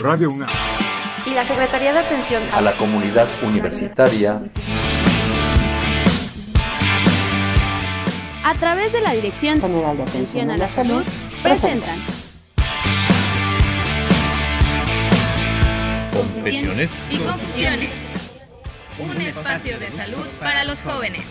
Radio UNAM. Y la Secretaría de Atención a la Comunidad Universitaria. A través de la Dirección General de Atención a la Salud presentan Confesiones. Y Confusiones, un espacio de salud para los jóvenes.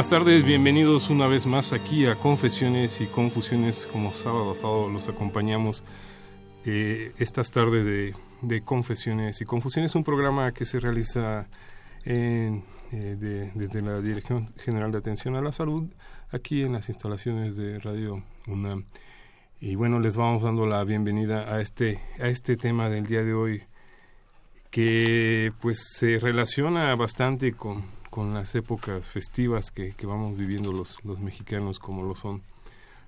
Buenas tardes, bienvenidos una vez más aquí a Confesiones y Confusiones. Como sábado a sábado los acompañamos eh, estas tardes de, de, Confesiones y Confusiones, un programa que se realiza en, eh, de, desde la Dirección General de Atención a la Salud, aquí en las instalaciones de Radio UNAM. Y bueno, les vamos dando la bienvenida a este, a este tema del día de hoy, que pues se relaciona bastante con, con las épocas festivas que, que, vamos viviendo los, los mexicanos, como lo son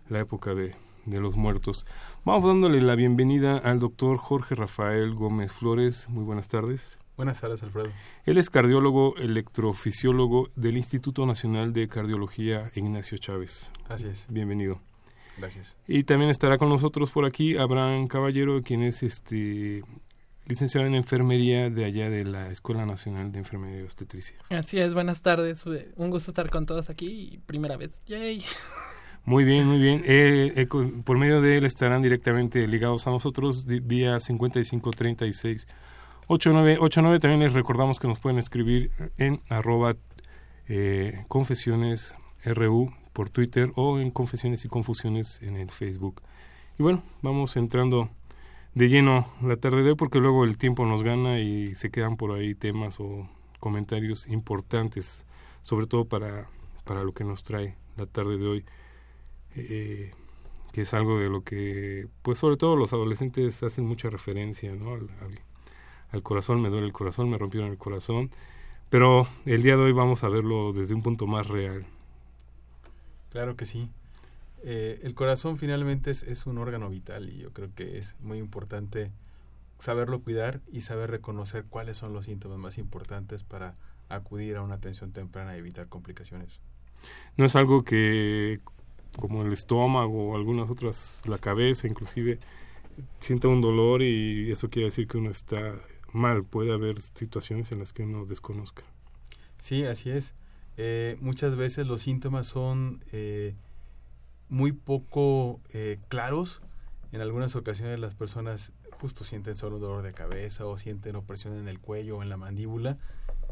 la época de, de, los muertos. Vamos dándole la bienvenida al doctor Jorge Rafael Gómez Flores. Muy buenas tardes. Buenas tardes, Alfredo. Él es cardiólogo electrofisiólogo del Instituto Nacional de Cardiología Ignacio Chávez. Así es. Bienvenido. Gracias. Y también estará con nosotros por aquí Abraham Caballero, quien es este licenciado en enfermería de allá de la Escuela Nacional de Enfermería y Obstetricia. Así es, buenas tardes. Un gusto estar con todos aquí. Primera vez. Yay. Muy bien, muy bien. Eh, eh, por medio de él estarán directamente ligados a nosotros vía 5536 8989. También les recordamos que nos pueden escribir en arroba eh, confesiones RU por Twitter o en confesiones y confusiones en el Facebook. Y bueno, vamos entrando de lleno la tarde de hoy porque luego el tiempo nos gana y se quedan por ahí temas o comentarios importantes, sobre todo para, para lo que nos trae la tarde de hoy, eh, que es algo de lo que, pues sobre todo los adolescentes hacen mucha referencia, ¿no? Al, al, al corazón, me duele el corazón, me rompieron el corazón, pero el día de hoy vamos a verlo desde un punto más real. Claro que sí. Eh, el corazón finalmente es, es, un órgano vital y yo creo que es muy importante saberlo cuidar y saber reconocer cuáles son los síntomas más importantes para acudir a una atención temprana y evitar complicaciones. No es algo que, como el estómago o algunas otras, la cabeza inclusive, sienta un dolor y eso quiere decir que uno está mal. Puede haber situaciones en las que uno desconozca. Sí, así es. Eh, muchas veces los síntomas son... Eh, muy poco eh, claros. En algunas ocasiones las personas justo sienten solo dolor de cabeza o sienten opresión en el cuello o en la mandíbula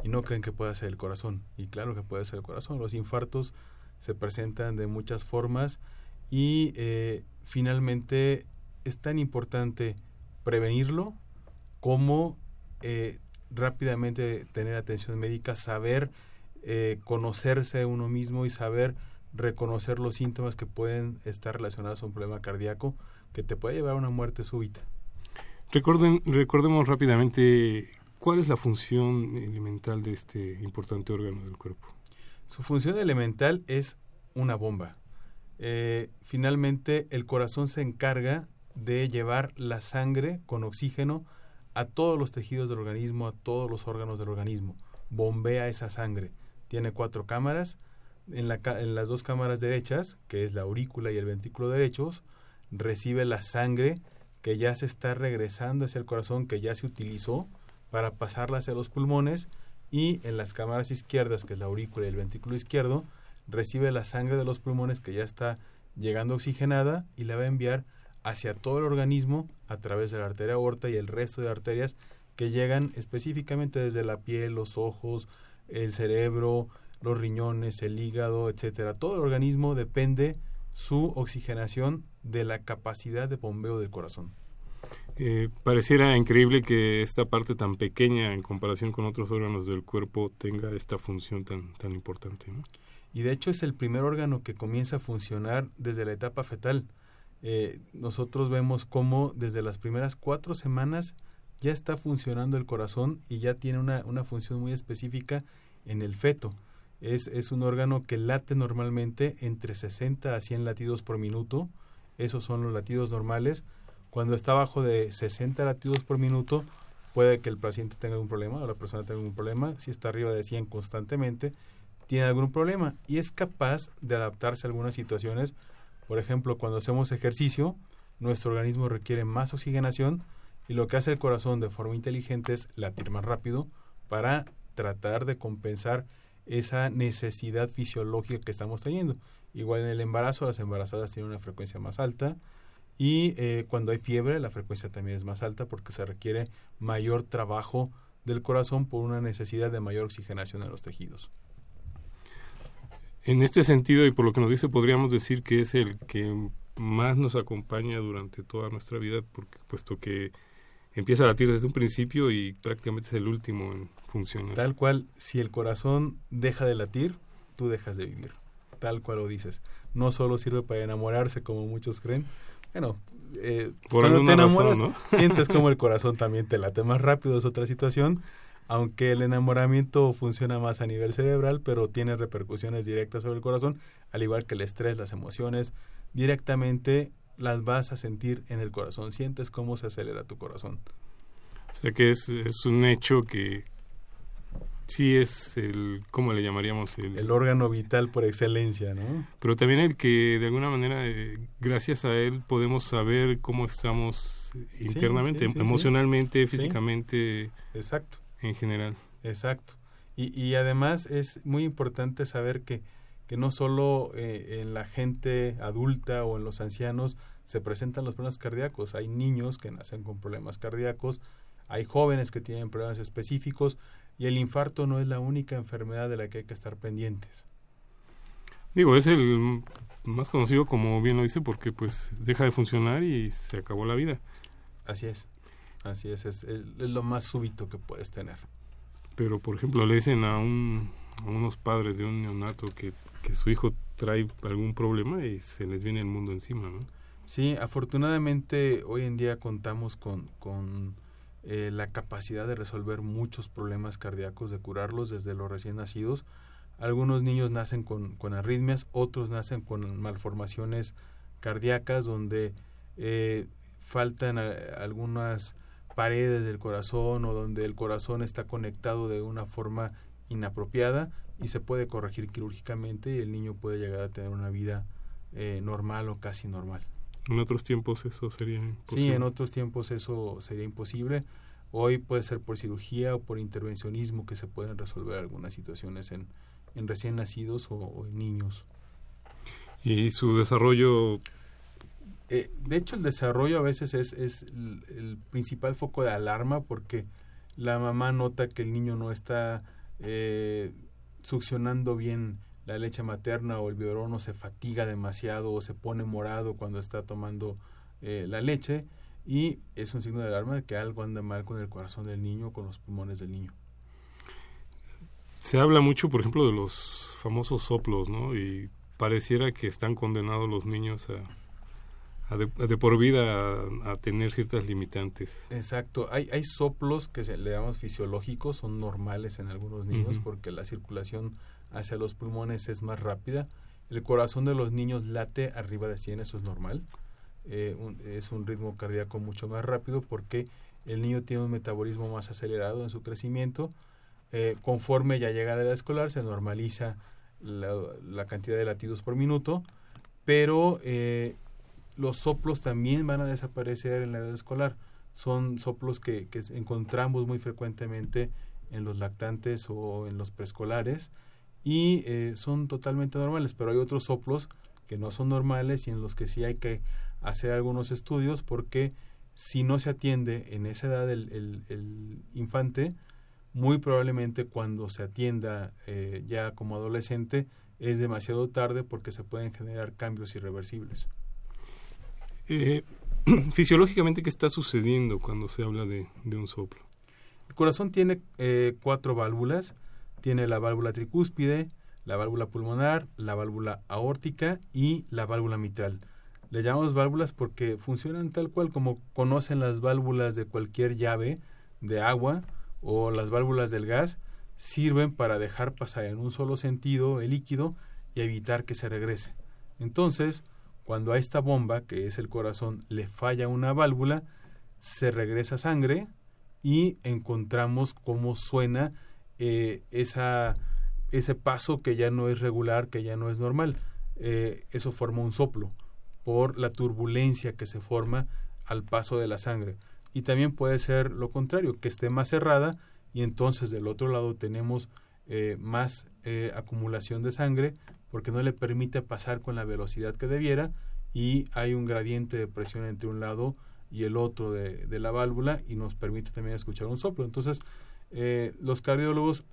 y no creen que pueda ser el corazón. Y claro que puede ser el corazón. Los infartos se presentan de muchas formas y eh, finalmente es tan importante prevenirlo como eh, rápidamente tener atención médica, saber conocerse uno mismo y saber reconocer los síntomas que pueden estar relacionados a un problema cardíaco que te puede llevar a una muerte súbita. Recuerden, recordemos rápidamente cuál es la función elemental de este importante órgano del cuerpo. Su función elemental es una bomba. Eh, finalmente, el corazón se encarga de llevar la sangre con oxígeno a todos los tejidos del organismo, a todos los órganos del organismo. Bombea esa sangre. Tiene cuatro cámaras en, la, en, las dos cámaras derechas, que es la aurícula y el ventrículo derechos, recibe la sangre que ya se está regresando hacia el corazón, que ya se utilizó para pasarla hacia los pulmones, y en las cámaras izquierdas, que es la aurícula y el ventrículo izquierdo, recibe la sangre de los pulmones que ya está llegando oxigenada y la va a enviar hacia todo el organismo a través de la arteria aorta y el resto de arterias que llegan específicamente desde la piel, los ojos, el cerebro, los riñones, el hígado, etcétera. Todo el organismo depende su oxigenación de la capacidad de bombeo del corazón. Eh, pareciera increíble que esta parte tan pequeña en comparación con otros órganos del cuerpo tenga esta función tan, tan importante. ¿no? Y de hecho es el primer órgano que comienza a funcionar desde la etapa fetal. Eh, nosotros vemos cómo desde las primeras cuatro semanas ya está funcionando el corazón y ya tiene una, una función muy específica en el feto. Es, es un órgano que late normalmente entre 60 a 100 latidos por minuto. Esos son los latidos normales cuando está abajo de 60 latidos por minuto, puede que el paciente tenga algún problema o la persona tenga algún problema. Si está arriba de 100 constantemente, tiene algún problema y es capaz de adaptarse a algunas situaciones. Por ejemplo, cuando hacemos ejercicio, nuestro organismo requiere más oxigenación y lo que hace el corazón de forma inteligente es latir más rápido para tratar de compensar esa necesidad fisiológica que estamos teniendo. Igual en el embarazo, las embarazadas tienen una frecuencia más alta, y eh, cuando hay fiebre la frecuencia también es más alta porque se requiere mayor trabajo del corazón por una necesidad de mayor oxigenación en los tejidos. En este sentido y por lo que nos dice podríamos decir que es el que más nos acompaña durante toda nuestra vida porque puesto que empieza a latir desde un principio y prácticamente es el último en funcionar. Tal cual, si el corazón deja de latir, tú dejas de vivir. Tal cual lo dices. No solo sirve para enamorarse como muchos creen, bueno, eh, cuando te enamoras, sientes como el corazón también te late más rápido, es otra situación, aunque el enamoramiento funciona más a nivel cerebral, pero tiene repercusiones directas sobre el corazón, al igual que el estrés, las emociones, directamente las vas a sentir en el corazón, sientes cómo se acelera tu corazón. O sea que es, es un hecho que, sí es el, ¿cómo le llamaríamos? El, órgano vital por excelencia, ¿no? Pero también el que de alguna manera, eh, gracias a él, podemos saber cómo estamos internamente, emocionalmente, físicamente. Exacto. En general. Exacto. Y, y además es muy importante saber que, que no solo eh, en la gente adulta o en los ancianos se presentan los problemas cardíacos, hay niños que nacen con problemas cardíacos, hay jóvenes que tienen problemas específicos, y el infarto no es la única enfermedad de la que hay que estar pendientes. Digo, es el más conocido, como bien lo dice, porque pues deja de funcionar y se acabó la vida. Así es, así es, es, lo más súbito que puedes tener. Pero, por ejemplo, le dicen a, un, unos padres de un neonato que, que su hijo trae algún problema y se les viene el mundo encima, ¿no? Sí, afortunadamente hoy en día contamos con, con eh, la capacidad de resolver muchos problemas cardíacos, de curarlos desde los recién nacidos. Algunos niños nacen con, con arritmias, otros nacen con malformaciones cardíacas donde eh, faltan algunas paredes del corazón o donde el corazón está conectado de una forma inapropiada y se puede corregir quirúrgicamente y el niño puede llegar a tener una vida eh, normal o casi normal. En otros tiempos eso sería imposible. Sí, en otros tiempos eso sería imposible. Hoy puede ser por cirugía o por intervencionismo que se pueden resolver algunas situaciones en, en recién nacidos o, en niños. ¿Y su desarrollo? Eh, de hecho, el desarrollo a veces es, es el, principal foco de alarma porque la mamá nota que el niño no está eh, succionando bien la leche materna o el biberón se fatiga demasiado o se pone morado cuando está tomando eh, la leche y es un signo de alarma de que algo anda mal con el corazón del niño o con los pulmones del niño. Se habla mucho, por ejemplo, de los famosos soplos, ¿no? Y pareciera que están condenados los niños a, de, por vida a, tener ciertas limitantes. Exacto. Hay, hay soplos que se, le llamamos fisiológicos, son normales en algunos niños porque la circulación hacia los pulmones es más rápida. El corazón de los niños late arriba de 100, eso es normal. Eh, es un ritmo cardíaco mucho más rápido porque el niño tiene un metabolismo más acelerado en su crecimiento. Eh, conforme ya llega a la edad escolar, se normaliza la, cantidad de latidos por minuto, pero eh, los soplos también van a desaparecer en la edad escolar. Son soplos que, encontramos muy frecuentemente en los lactantes o en los preescolares y eh, son totalmente normales, pero hay otros soplos que no son normales y en los que sí hay que hacer algunos estudios porque si no se atiende en esa edad el, el, infante, muy probablemente cuando se atienda eh, ya como adolescente es demasiado tarde porque se pueden generar cambios irreversibles. Eh, fisiológicamente, ¿qué está sucediendo cuando se habla de, un soplo? El corazón tiene eh, cuatro válvulas. Tiene la válvula tricúspide, la válvula pulmonar, la válvula aórtica y la válvula mitral. Le llamamos válvulas porque funcionan tal cual como conocen las válvulas de cualquier llave de agua o las válvulas del gas, sirven para dejar pasar en un solo sentido el líquido y evitar que se regrese. Entonces, cuando a esta bomba, que es el corazón, le falla una válvula, se regresa sangre y encontramos cómo suena eh, ese paso que ya no es regular, que ya no es normal. Eh, eso forma un soplo por la turbulencia que se forma al paso de la sangre. Y también puede ser lo contrario, que esté más cerrada y entonces del otro lado tenemos eh, más eh, acumulación de sangre porque no le permite pasar con la velocidad que debiera y hay un gradiente de presión entre un lado y el otro de, de la válvula y nos permite también escuchar un soplo. Entonces, eh, los cardiólogos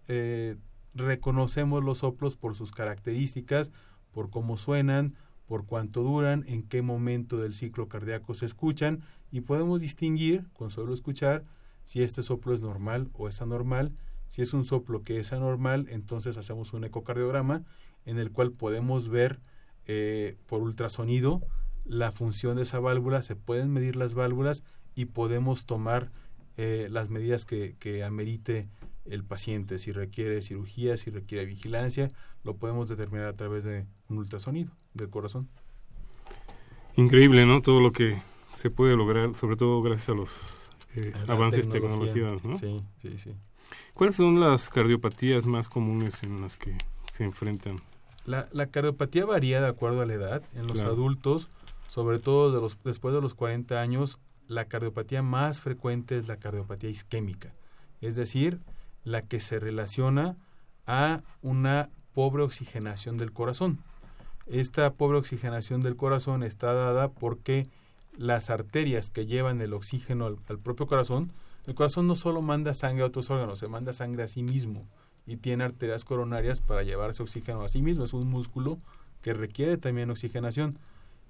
reconocemos los soplos por sus características, por cómo suenan, por cuánto duran, en qué momento del ciclo cardíaco se escuchan y podemos distinguir con solo escuchar si este soplo es normal o es anormal. Si es un soplo que es anormal, entonces hacemos un ecocardiograma en el cual podemos ver eh, por ultrasonido la función de esa válvula, se pueden medir las válvulas y podemos tomar eh, las medidas que, que amerite el paciente, si requiere cirugía, si requiere vigilancia, lo podemos determinar a través de un ultrasonido del corazón. Increíble, ¿no? Todo lo que se puede lograr, sobre todo gracias a los eh, avances tecnológicos, ¿no? Sí, sí, sí. ¿Cuáles son las cardiopatías más comunes en las que se enfrentan? La, la cardiopatía varía de acuerdo a la edad. En los Claro. adultos, sobre todo de los, después de los 40 años, la cardiopatía más frecuente es la cardiopatía isquémica, es decir, la que se relaciona a una pobre oxigenación del corazón. Esta pobre oxigenación del corazón está dada porque las arterias que llevan el oxígeno al, al propio corazón, el corazón no solo manda sangre a otros órganos, se manda sangre a sí mismo y tiene arterias coronarias para llevarse oxígeno a sí mismo. Es un músculo que requiere también oxigenación.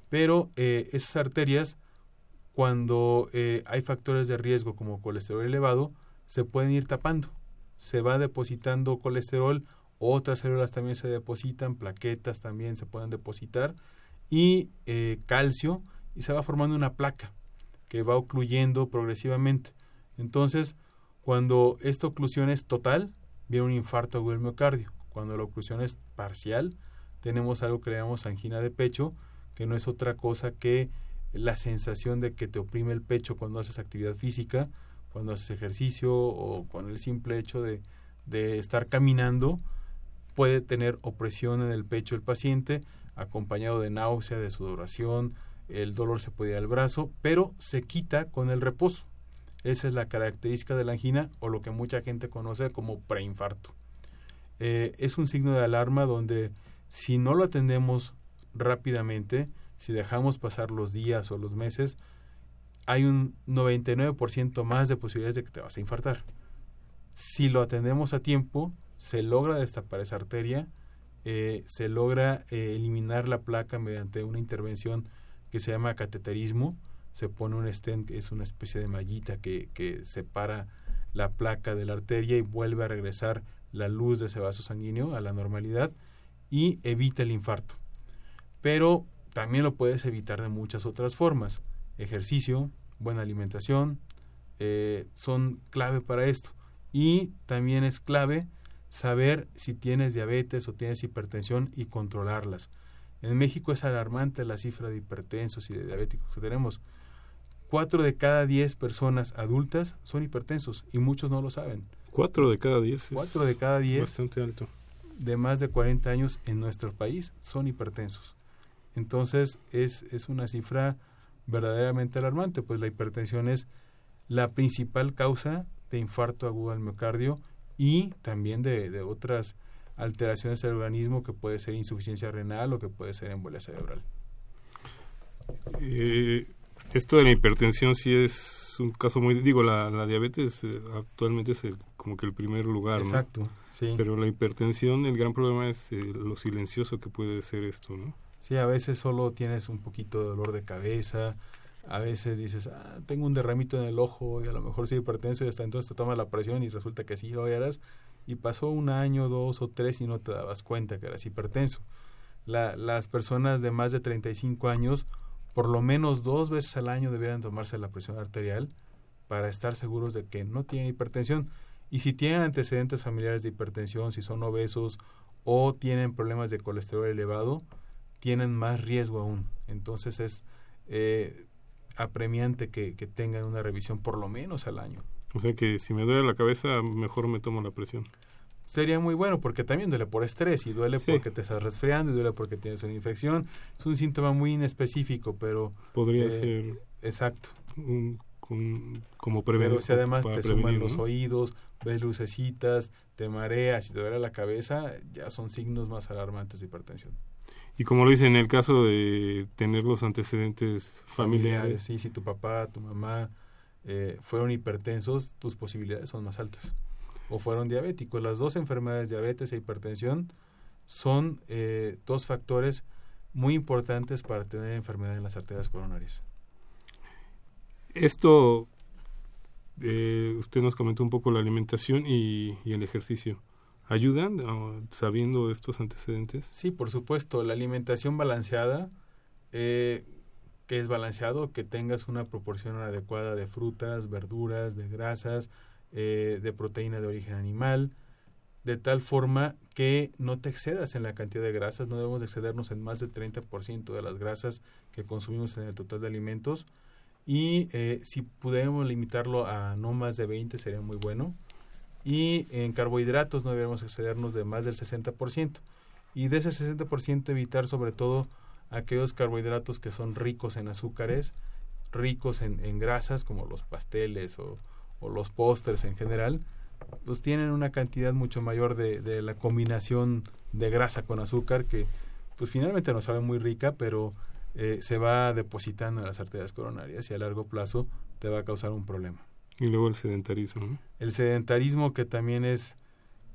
Pero eh, esas arterias, cuando eh, hay factores de riesgo como colesterol elevado, se pueden ir tapando. Se va depositando colesterol, otras células también se depositan, plaquetas también se pueden depositar, y eh, calcio, y se va formando una placa que va ocluyendo progresivamente. Entonces, cuando esta oclusión es total, viene un infarto agudo del miocardio. Cuando la oclusión es parcial, tenemos algo que le llamamos angina de pecho, que no es otra cosa que la sensación de que te oprime el pecho cuando haces actividad física, cuando haces ejercicio o con el simple hecho de, de estar caminando, puede tener opresión en el pecho el paciente, acompañado de náusea, de sudoración, el dolor se puede ir al brazo, pero se quita con el reposo. Esa es la característica de la angina o lo que mucha gente conoce como preinfarto. Eh, es un signo de alarma donde si no lo atendemos rápidamente, si dejamos pasar los días o los meses, hay un 99% más de posibilidades de que te vas a infartar. Si lo atendemos a tiempo, se logra destapar esa arteria, eh, se logra eh, eliminar la placa mediante una intervención que se llama cateterismo, se pone un stent que es una especie de mallita que, que separa la placa de la arteria y vuelve a regresar la luz de ese vaso sanguíneo a la normalidad y evita el infarto. Pero también lo puedes evitar de muchas otras formas. Ejercicio, buena alimentación, eh, son clave para esto. Y también es clave saber si tienes diabetes o tienes hipertensión y controlarlas. En México es alarmante la cifra de hipertensos y de diabéticos que tenemos. Cuatro de cada diez personas adultas son hipertensos y muchos no lo saben. Cuatro de cada diez. es Cuatro de cada diez Bastante alto. de más de 40 años en nuestro país son hipertensos. Entonces es, es una cifra verdaderamente alarmante, pues la hipertensión es la principal causa de infarto agudo al miocardio y también de, de otras alteraciones del organismo que puede ser insuficiencia renal o que puede ser embolia cerebral. Eh, esto de la hipertensión sí es un caso muy... Digo, la, la diabetes eh, actualmente es el- como que el primer lugar, ¿no? Exacto, sí. Pero la hipertensión, el gran problema es eh, lo silencioso que puede ser esto, ¿no? Sí, a veces solo tienes un poquito de dolor de cabeza, A veces dices, ah, tengo un derramito en el ojo y a lo mejor soy hipertenso y hasta entonces te tomas la presión y resulta que sí lo eras. Y pasó un año, dos o tres y no te dabas cuenta que eras hipertenso. La, las personas de más de 35 años, por lo menos dos veces al año debieran tomarse la presión arterial para estar seguros de que no tienen hipertensión. Y si tienen antecedentes familiares de hipertensión, si son obesos o tienen problemas de colesterol elevado, tienen más riesgo aún. Entonces es eh, apremiante que, que tengan una revisión por lo menos al año. O sea que si me duele la cabeza, mejor me tomo la presión. Sería muy bueno porque también duele por estrés y duele Sí. porque te estás resfriando y duele porque tienes una infección. Es un síntoma muy inespecífico, pero Podría Eh, ser exacto. un- como prevenir. Pero si además te suman los oídos, ves lucecitas, te mareas y te duele la cabeza, ya son signos más alarmantes de hipertensión. Y como lo dice, en el caso de tener los antecedentes familiares, Sí, si tu papá, tu mamá eh, fueron hipertensos, tus posibilidades son más altas. O fueron diabéticos. Las dos enfermedades, diabetes e hipertensión, son eh, dos factores muy importantes para tener enfermedad en las arterias coronarias. esto, eh, usted nos comentó un poco la alimentación y, y el ejercicio. ¿Ayudan sabiendo estos antecedentes? Sí, por supuesto, la alimentación balanceada, eh, que es balanceado, que tengas una proporción adecuada de frutas, verduras, de grasas, eh, de proteína de origen animal, de tal forma que no te excedas en la cantidad de grasas, no debemos de excedernos en más del 30% de las grasas que consumimos en el total de alimentos. Y eh, si pudiéramos limitarlo a no más de 20 sería muy bueno. Y en carbohidratos no debemos excedernos de más del 60% y de ese 60% evitar sobre todo aquellos carbohidratos que son ricos en azúcares, ricos en grasas como los pasteles o, o los pósters en general, pues tienen una cantidad mucho mayor de, de la combinación de grasa con azúcar que pues finalmente nos sabe muy rica, pero eh, se va depositando en las arterias coronarias y a largo plazo te va a causar un problema. Y luego el sedentarismo. ¿no? El sedentarismo que también es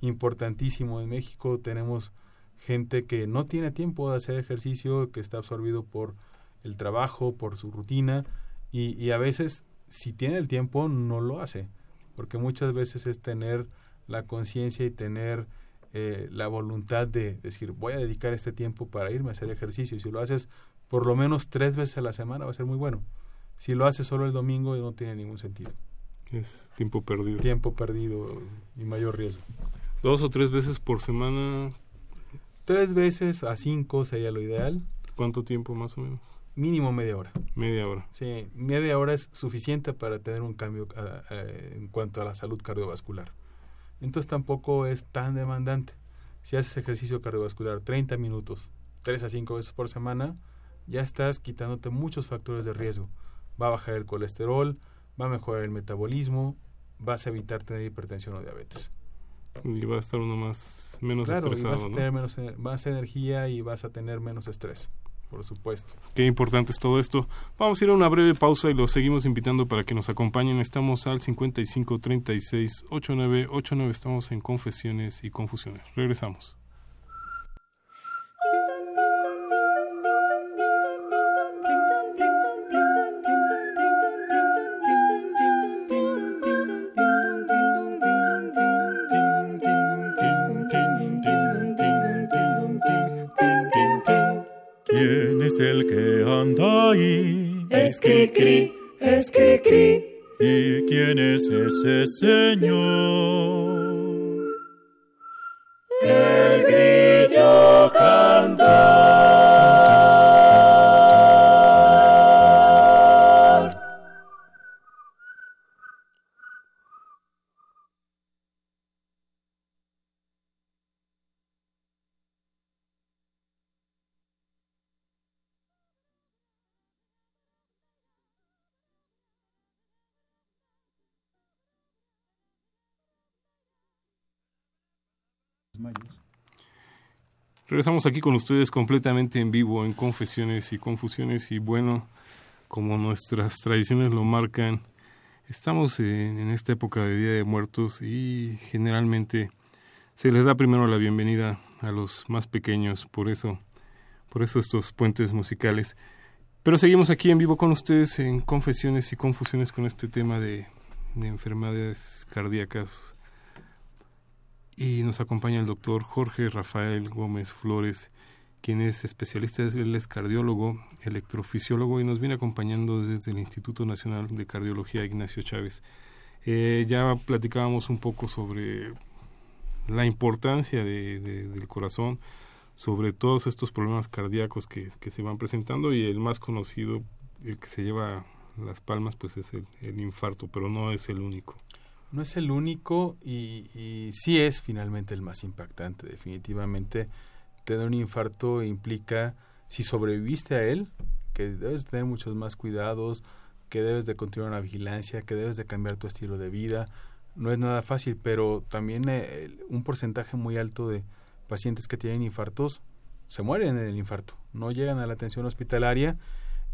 importantísimo en México, tenemos gente que no tiene tiempo de hacer ejercicio, que está absorbido por el trabajo, por su rutina y, y a veces si tiene el tiempo no lo hace, porque muchas veces es tener la conciencia y tener eh, la voluntad de decir voy a dedicar este tiempo para irme a hacer ejercicio y si lo haces por lo menos tres veces a la semana va a ser muy bueno. Si lo haces solo el domingo no tiene ningún sentido. Es tiempo perdido. Tiempo perdido y mayor riesgo. Dos o tres veces por semana, Tres veces a cinco sería lo ideal. ¿cuánto tiempo más o menos? Mínimo media hora. Media hora. Sí, media hora es suficiente para tener un cambio ah, ah, en cuanto a la salud cardiovascular. Entonces tampoco es tan demandante. Si haces ejercicio cardiovascular 30 minutos, 3 a 5 veces por semana, ya estás quitándote muchos factores de riesgo. Va a bajar el colesterol, va a mejorar el metabolismo, vas a evitar tener hipertensión o diabetes. Y va a estar uno más menos claro, y vas estresado, a ¿no? tener menos, ener- más energía y vas a tener menos estrés, por supuesto. Qué importante es todo esto. Vamos a ir a una breve pausa y los seguimos invitando para que nos acompañen. Estamos al 55 36 89 89. Estamos en Confesiones y Confusiones. Regresamos. Ahí? Es cri cri, es cri cri. ¿Y quién es ese señor? Regresamos aquí con ustedes completamente en vivo en Confesiones y Confusiones y bueno, como nuestras tradiciones lo marcan, estamos en, esta época de Día de Muertos y generalmente se les da primero la bienvenida a los más pequeños, por eso, por eso estos puentes musicales. Pero seguimos aquí en vivo con ustedes en confesiones y confusiones con este tema de enfermedades cardíacas. Y nos acompaña el doctor Jorge Rafael Gómez Flores, quien es especialista, él es cardiólogo, electrofisiólogo y nos viene acompañando desde el Instituto Nacional de Cardiología Ignacio Chávez. Eh, ya platicábamos un poco sobre la importancia de, del corazón, sobre todos estos problemas cardíacos que, que, se van presentando y el más conocido, el que se lleva las palmas, pues es el, el infarto, pero no es el único. No es el único y, sí es finalmente el más impactante, definitivamente tener un infarto implica, si sobreviviste a él, que debes tener muchos más cuidados, que debes de continuar una vigilancia, que debes de cambiar tu estilo de vida. No es nada fácil, pero también eh, un porcentaje muy alto de pacientes que tienen infartos se mueren en el infarto, no llegan a la atención hospitalaria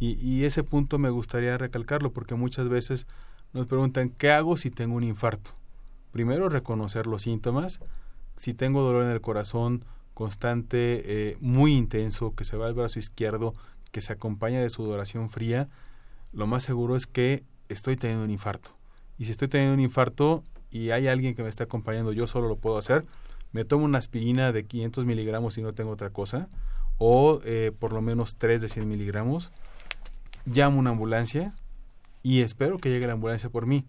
y, y ese punto me gustaría recalcarlo porque muchas veces nos preguntan ¿qué hago si tengo un infarto? Primero reconocer los síntomas, si tengo dolor en el corazón, constante, eh, muy intenso, que se va al brazo izquierdo, que se acompaña de sudoración fría, lo más seguro es que estoy teniendo un infarto. Y si estoy teniendo un infarto y hay alguien que me está acompañando, yo solo lo puedo hacer, me tomo una aspirina de 500 miligramos y no tengo otra cosa, o eh, por lo menos 3 de 100 miligramos, llamo una ambulancia y espero que llegue la ambulancia por mí.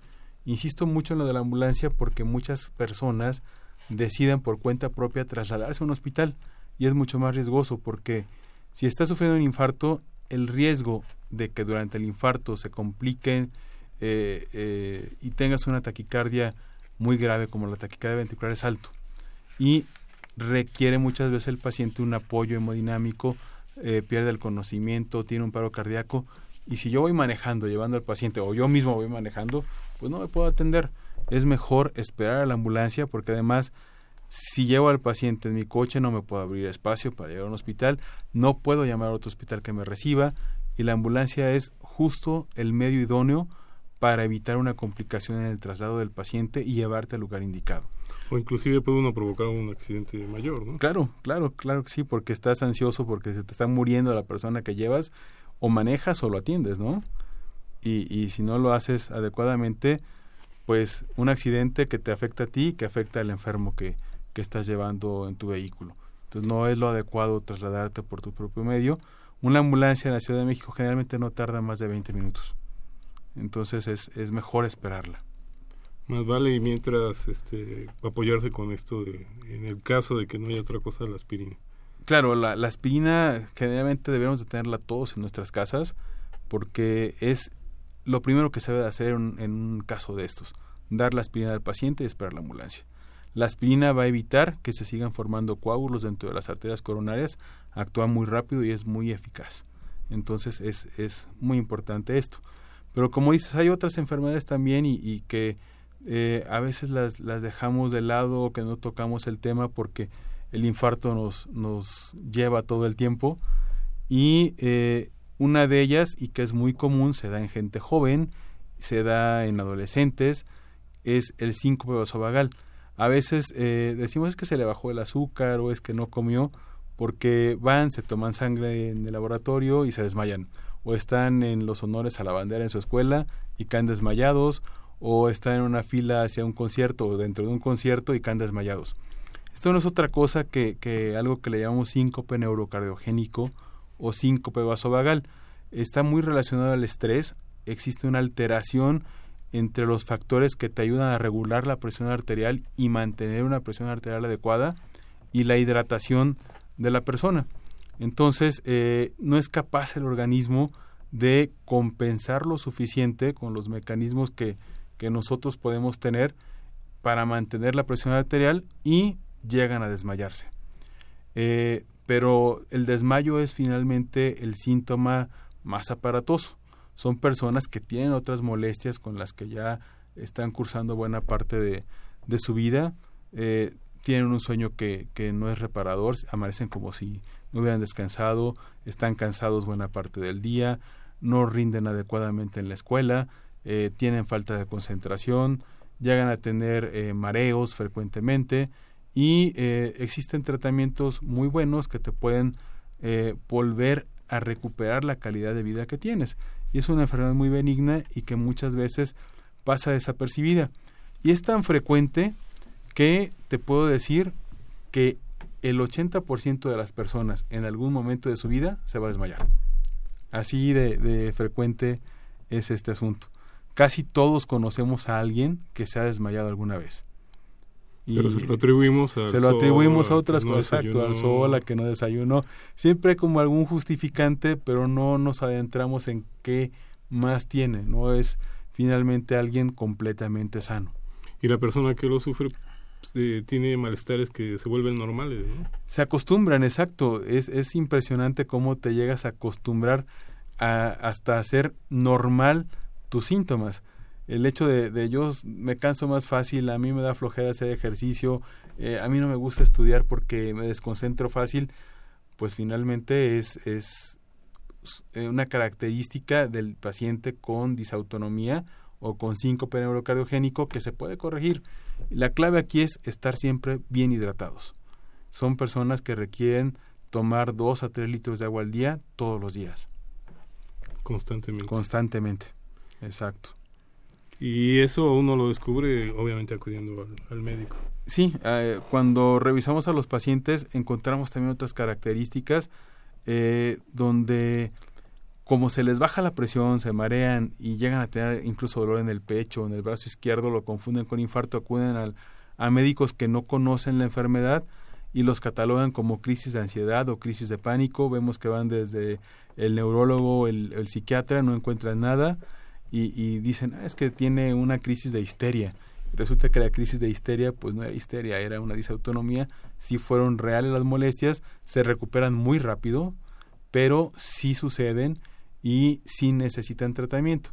Insisto mucho en lo de la ambulancia porque muchas personas deciden por cuenta propia trasladarse a un hospital y es mucho más riesgoso porque si estás sufriendo un infarto, el riesgo de que durante el infarto se compliquen eh, eh, y tengas una taquicardia muy grave como la taquicardia ventricular es alto y requiere muchas veces el paciente un apoyo hemodinámico, eh, pierde el conocimiento, tiene un paro cardíaco y si yo voy manejando, llevando al paciente o yo mismo voy manejando, pues no me puedo atender es mejor esperar a la ambulancia porque además si llevo al paciente en mi coche no me puedo abrir espacio para llegar a un hospital, no puedo llamar a otro hospital que me reciba y la ambulancia es justo el medio idóneo para evitar una complicación en el traslado del paciente y llevarte al lugar indicado. O inclusive puede uno provocar un accidente mayor, ¿no? Claro, claro, claro que sí, porque estás ansioso, porque se te está muriendo la persona que llevas, o manejas o lo atiendes, ¿no? Y, y si no lo haces adecuadamente, pues un accidente que te afecta a ti, que afecta al enfermo que, que estás llevando en tu vehículo. Entonces no es lo adecuado trasladarte por tu propio medio. Una ambulancia en la Ciudad de México generalmente no tarda más de 20 minutos. Entonces es, es mejor esperarla. Más vale y mientras este, apoyarse con esto de, en el caso de que no haya otra cosa, la aspirina. Claro, la, la aspirina generalmente debemos de tenerla todos en nuestras casas porque es lo primero que se debe hacer en, un caso de estos, dar la aspirina al paciente y esperar la ambulancia. La aspirina va a evitar que se sigan formando coágulos dentro de las arterias coronarias, actúa muy rápido y es muy eficaz. Entonces es, es muy importante esto. Pero como dices, hay otras enfermedades también y, que eh, a veces las, las dejamos de lado o que no tocamos el tema porque el infarto nos, nos lleva todo el tiempo y eh, una de ellas, y que es muy común, se da en gente joven, se da en adolescentes, es el síncope vasovagal. A veces eh, decimos es que se le bajó el azúcar o es que no comió porque van, se toman sangre en el laboratorio y se desmayan. O están en los honores a la bandera en su escuela y caen desmayados. O están en una fila hacia un concierto o dentro de un concierto y caen desmayados. Esto no es otra cosa que, algo que le llamamos síncope neurocardiogénico o síncope vasovagal. Está muy relacionado al estrés. Existe una alteración entre los factores que te ayudan a regular la presión arterial y mantener una presión arterial adecuada y la hidratación de la persona. Entonces, eh, no es capaz el organismo de compensar lo suficiente con los mecanismos que nosotros podemos tener para mantener la presión arterial y llegan a desmayarse. Eh, pero el desmayo es finalmente el síntoma más aparatoso. Son personas que tienen otras molestias con las que ya están cursando buena parte de, de su vida, eh, tienen un sueño que, que, no es reparador, amanecen como si no hubieran descansado, están cansados buena parte del día, no rinden adecuadamente en la escuela, eh, tienen falta de concentración, llegan a tener mareos frecuentemente, y eh, existen tratamientos muy buenos que te pueden eh, volver a recuperar la calidad de vida que tienes. Y es una enfermedad muy benigna y que muchas veces pasa desapercibida. Y es tan frecuente que te puedo decir que el 80% de las personas en algún momento de su vida se va a desmayar. Así de, de frecuente es este asunto. Casi todos conocemos a alguien que se ha desmayado alguna vez. Pero se lo atribuimos a Se lo atribuimos a otras cosas, exacto, al sol, a que no desayunó. Siempre como algún justificante, pero no nos adentramos en qué más tiene. No es finalmente alguien completamente sano. Y la persona que lo sufre pues, tiene malestares que se vuelven normales. ¿no? Se acostumbran, exacto. Es, es impresionante cómo te llegas a acostumbrar a, hasta hacer normal tus síntomas el hecho de, de, yo me canso más fácil, a mí me da flojera hacer ejercicio, eh, a mí no me gusta estudiar porque me desconcentro fácil, pues finalmente es, es eh, una característica del paciente con disautonomía o con síncope neurocardiogénico que se puede corregir. La clave aquí es estar siempre bien hidratados. Son personas que requieren tomar dos a tres litros de agua al día todos los días. Constantemente. Constantemente, exacto. Y eso uno lo descubre obviamente acudiendo al, médico. Sí, eh, cuando revisamos a los pacientes encontramos también otras características eh, donde como se les baja la presión, se marean y llegan a tener incluso dolor en el pecho, en el brazo izquierdo, lo confunden con infarto, acuden al, a médicos que no conocen la enfermedad y los catalogan como crisis de ansiedad o crisis de pánico. Vemos que van desde el neurólogo, el psiquiatra, no encuentran nada y, dicen, ah, es que tiene una crisis de histeria. Resulta que la crisis de histeria, pues no era histeria, era una disautonomía. Si fueron reales las molestias, se recuperan muy rápido, pero sí suceden y sí necesitan tratamiento.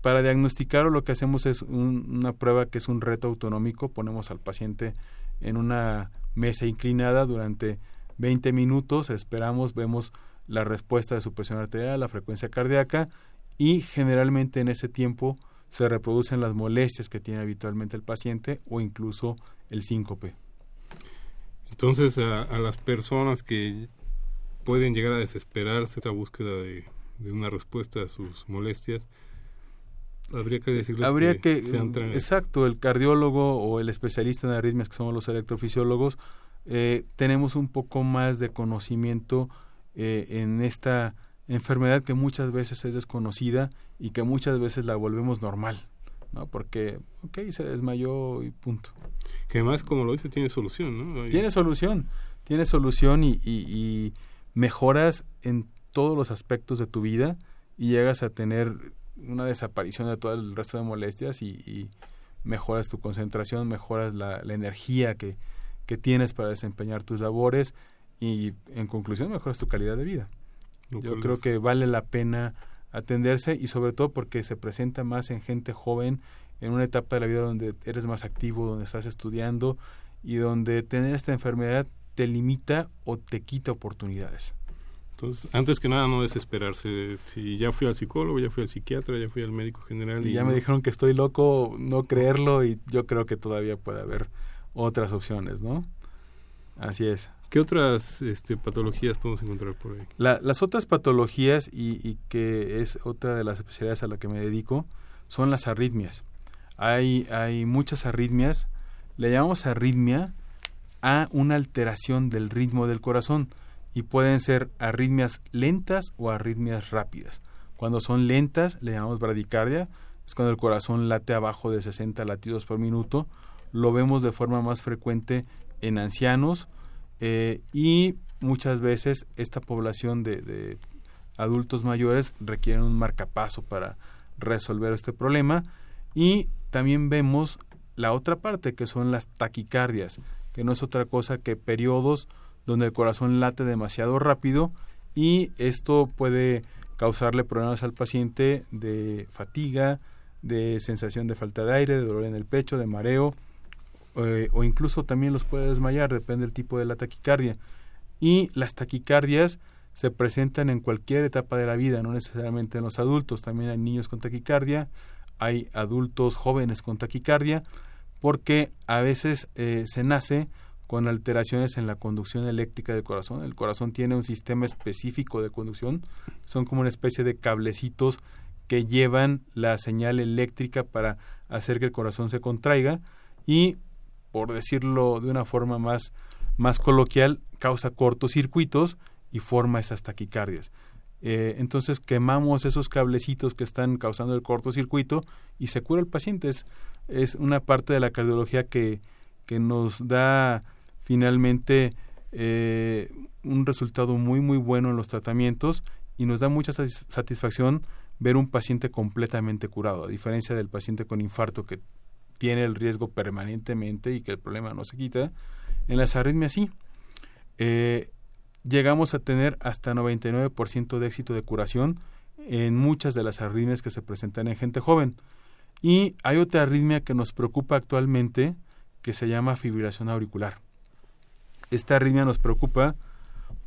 Para diagnosticarlo lo que hacemos es una prueba que es un reto autonómico. Ponemos al paciente en una mesa inclinada durante 20 minutos, esperamos, vemos la respuesta de su presión arterial, la frecuencia cardíaca, y generalmente en ese tiempo se reproducen las molestias que tiene habitualmente el paciente o incluso el síncope. Entonces a, las personas que pueden llegar a desesperarse esta búsqueda de, una respuesta a sus molestias, habría que decirles habría que, exacto el cardiólogo o el especialista en arritmias que somos los electrofisiólogos eh, tenemos un poco más de conocimiento eh, en esta enfermedad que muchas veces es desconocida y que muchas veces la volvemos normal, ¿no? Porque, ok, se desmayó y punto. Que además, como lo dice, tiene solución, ¿no? Tiene solución, tiene solución y, y, mejoras en todos los aspectos de tu vida y llegas a tener una desaparición de todo el resto de molestias y, mejoras tu concentración, mejoras la, la energía que, que tienes para desempeñar tus labores y en conclusión mejoras tu calidad de vida. Yo creo que vale la pena atenderse y sobre todo porque se presenta más en gente joven, en una etapa de la vida donde eres más activo, donde estás estudiando y donde tener esta enfermedad te limita o te quita oportunidades. Entonces, antes que nada, no desesperarse. Si ya fui al psicólogo, ya fui al psiquiatra, ya fui al médico general. Y, ya me dijeron que estoy loco, no creerlo y yo creo que todavía puede haber otras opciones, ¿no? Así es. ¿Qué otras este, patologías podemos encontrar por ahí? las otras patologías, y, que es otra de las especialidades a la que me dedico, son las arritmias. Hay, hay muchas arritmias. Le llamamos arritmia a una alteración del ritmo del corazón y pueden ser arritmias lentas o arritmias rápidas. Cuando son lentas le llamamos bradicardia, es cuando el corazón late abajo de 60 latidos por minuto. Lo vemos de forma más frecuente en ancianos, eh, y muchas veces esta población de, adultos mayores requieren un marcapaso para resolver este problema. Y también vemos la otra parte que son las taquicardias que no es otra cosa que periodos donde el corazón late demasiado rápido y esto puede causarle problemas al paciente de fatiga, de sensación de falta de aire, de dolor en el pecho, de mareo, eh, o incluso también los puede desmayar, depende del tipo de la taquicardia. Y las taquicardias se presentan en cualquier etapa de la vida, no necesariamente en los adultos, también hay niños con taquicardia, hay adultos jóvenes con taquicardia, porque a veces eh, se nace con alteraciones en la conducción eléctrica del corazón. El corazón tiene un sistema específico de conducción, son como una especie de cablecitos que llevan la señal eléctrica para hacer que el corazón se contraiga y, por decirlo de una forma más, más coloquial, causa cortocircuitos y forma esas taquicardias. Eh, entonces quemamos esos cablecitos que están causando el cortocircuito y se cura el paciente. Es, es una parte de la cardiología que, que nos da finalmente eh, un resultado muy muy bueno en los tratamientos y nos da mucha satisfacción ver un paciente completamente curado, a diferencia del paciente con infarto que tiene el riesgo permanentemente y que el problema no se quita. En las arritmias sí. Eh, llegamos a tener hasta 99% de éxito de curación en muchas de las arritmias que se presentan en gente joven. Y hay otra arritmia que nos preocupa actualmente que se llama fibrilación auricular. Esta arritmia nos preocupa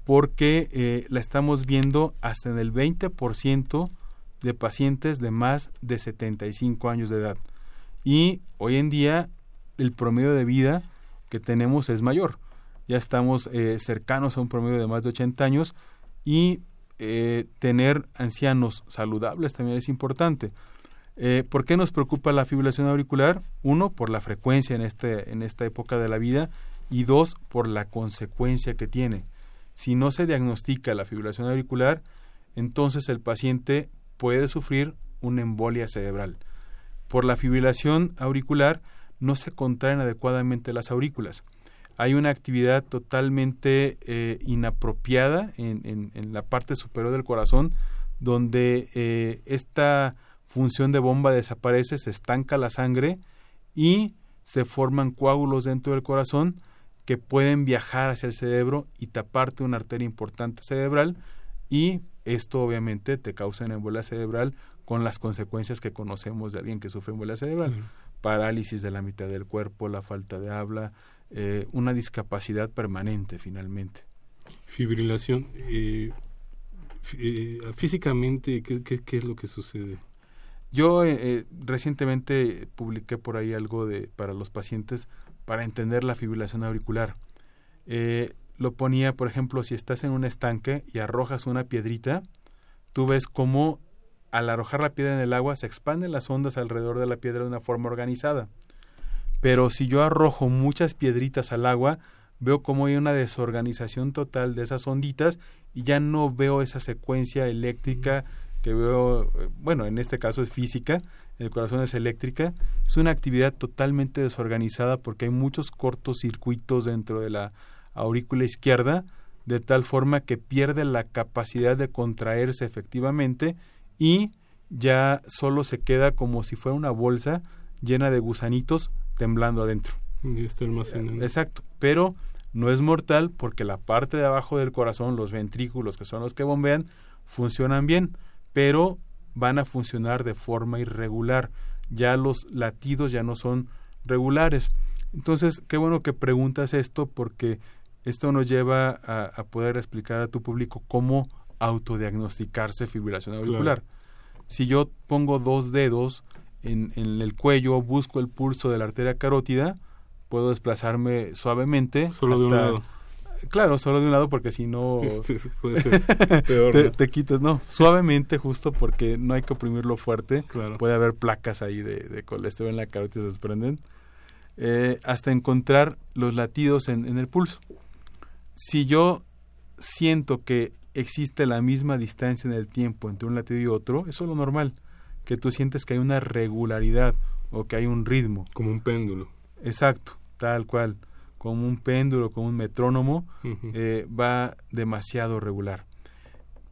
porque eh, la estamos viendo hasta en el 20% de pacientes de más de 75 años de edad. Y hoy en día el promedio de vida que tenemos es mayor. Ya estamos eh, cercanos a un promedio de más de 80 años y eh, tener ancianos saludables también es importante. ¿Por qué nos preocupa la fibrilación auricular? Uno, por la frecuencia en, este, en esta época de la vida y dos, por la consecuencia que tiene. Si no se diagnostica la fibrilación auricular, entonces el paciente puede sufrir una embolia cerebral. Por la fibrilación auricular no se contraen adecuadamente las aurículas. Hay una actividad totalmente eh, inapropiada en, la parte superior del corazón donde eh, esta función de bomba desaparece, se estanca la sangre y se forman coágulos dentro del corazón que pueden viajar hacia el cerebro y taparte una arteria importante cerebral y esto obviamente te causa una embolia cerebral con las consecuencias que conocemos de alguien que sufre embolia cerebral. Parálisis de la mitad del cuerpo, la falta de habla, eh, una discapacidad permanente finalmente. Fibrilación. Eh, eh, físicamente, ¿qué, ¿qué, es lo que sucede? Yo recientemente publiqué por ahí algo de para los pacientes para entender la fibrilación auricular. Lo ponía, por ejemplo, si estás en un estanque y arrojas una piedrita, tú ves cómo al arrojar la piedra en el agua se expanden las ondas alrededor de la piedra de una forma organizada. Pero si yo arrojo muchas piedritas al agua, veo cómo hay una desorganización total de esas onditas y ya no veo esa secuencia eléctrica que veo, bueno, en este caso es física, el corazón es eléctrica, es una actividad totalmente desorganizada porque hay muchos cortocircuitos dentro de la aurícula izquierda, de tal forma que pierde la capacidad de contraerse efectivamente y ya solo se queda como si fuera una bolsa llena de gusanitos temblando adentro. Exacto, pero no es mortal porque la parte de abajo del corazón, los ventrículos que son los que bombean, funcionan bien, pero van a funcionar de forma irregular. Ya los latidos ya no son regulares. Entonces, qué bueno que preguntas esto porque esto nos lleva a, poder explicar a tu público cómo autodiagnosticarse fibrilación auricular. Si yo pongo dos dedos en, en, el cuello, busco el pulso de la arteria carótida, puedo desplazarme suavemente Solo de un lado Claro, solo de un lado porque si no te, quitas, no, suavemente justo porque no hay que oprimirlo fuerte. Puede haber placas ahí de, colesterol en la carótida se desprenden. Eh, hasta encontrar los latidos en, en el pulso. Si yo siento que existe la misma distancia en el tiempo entre un latido y otro, eso es lo normal, que tú sientes que hay una regularidad o que hay un ritmo. Como un péndulo. Exacto, tal cual como un péndulo, como un metrónomo, eh, va demasiado regular.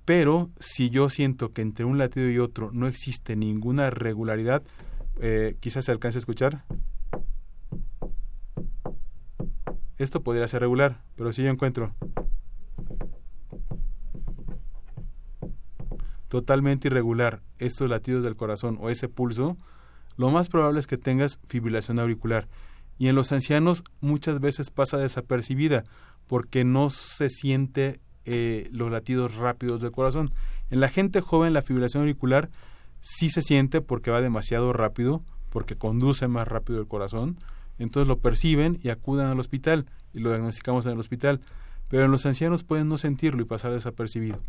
Pero si yo siento que entre un latido y otro no existe ninguna regularidad, eh, quizás se alcance a escuchar. Esto podría ser regular, pero si yo encuentro totalmente irregular estos latidos del corazón o ese pulso, lo más probable es que tengas fibrilación auricular y en los ancianos muchas veces pasa desapercibida porque no se siente eh, los latidos rápidos del corazón. En la gente joven la fibrilación auricular sí se siente porque va demasiado rápido, porque conduce más rápido el corazón. Entonces lo perciben y acudan al hospital y lo diagnosticamos en el hospital. Pero en los ancianos pueden no sentirlo y pasar desapercibido.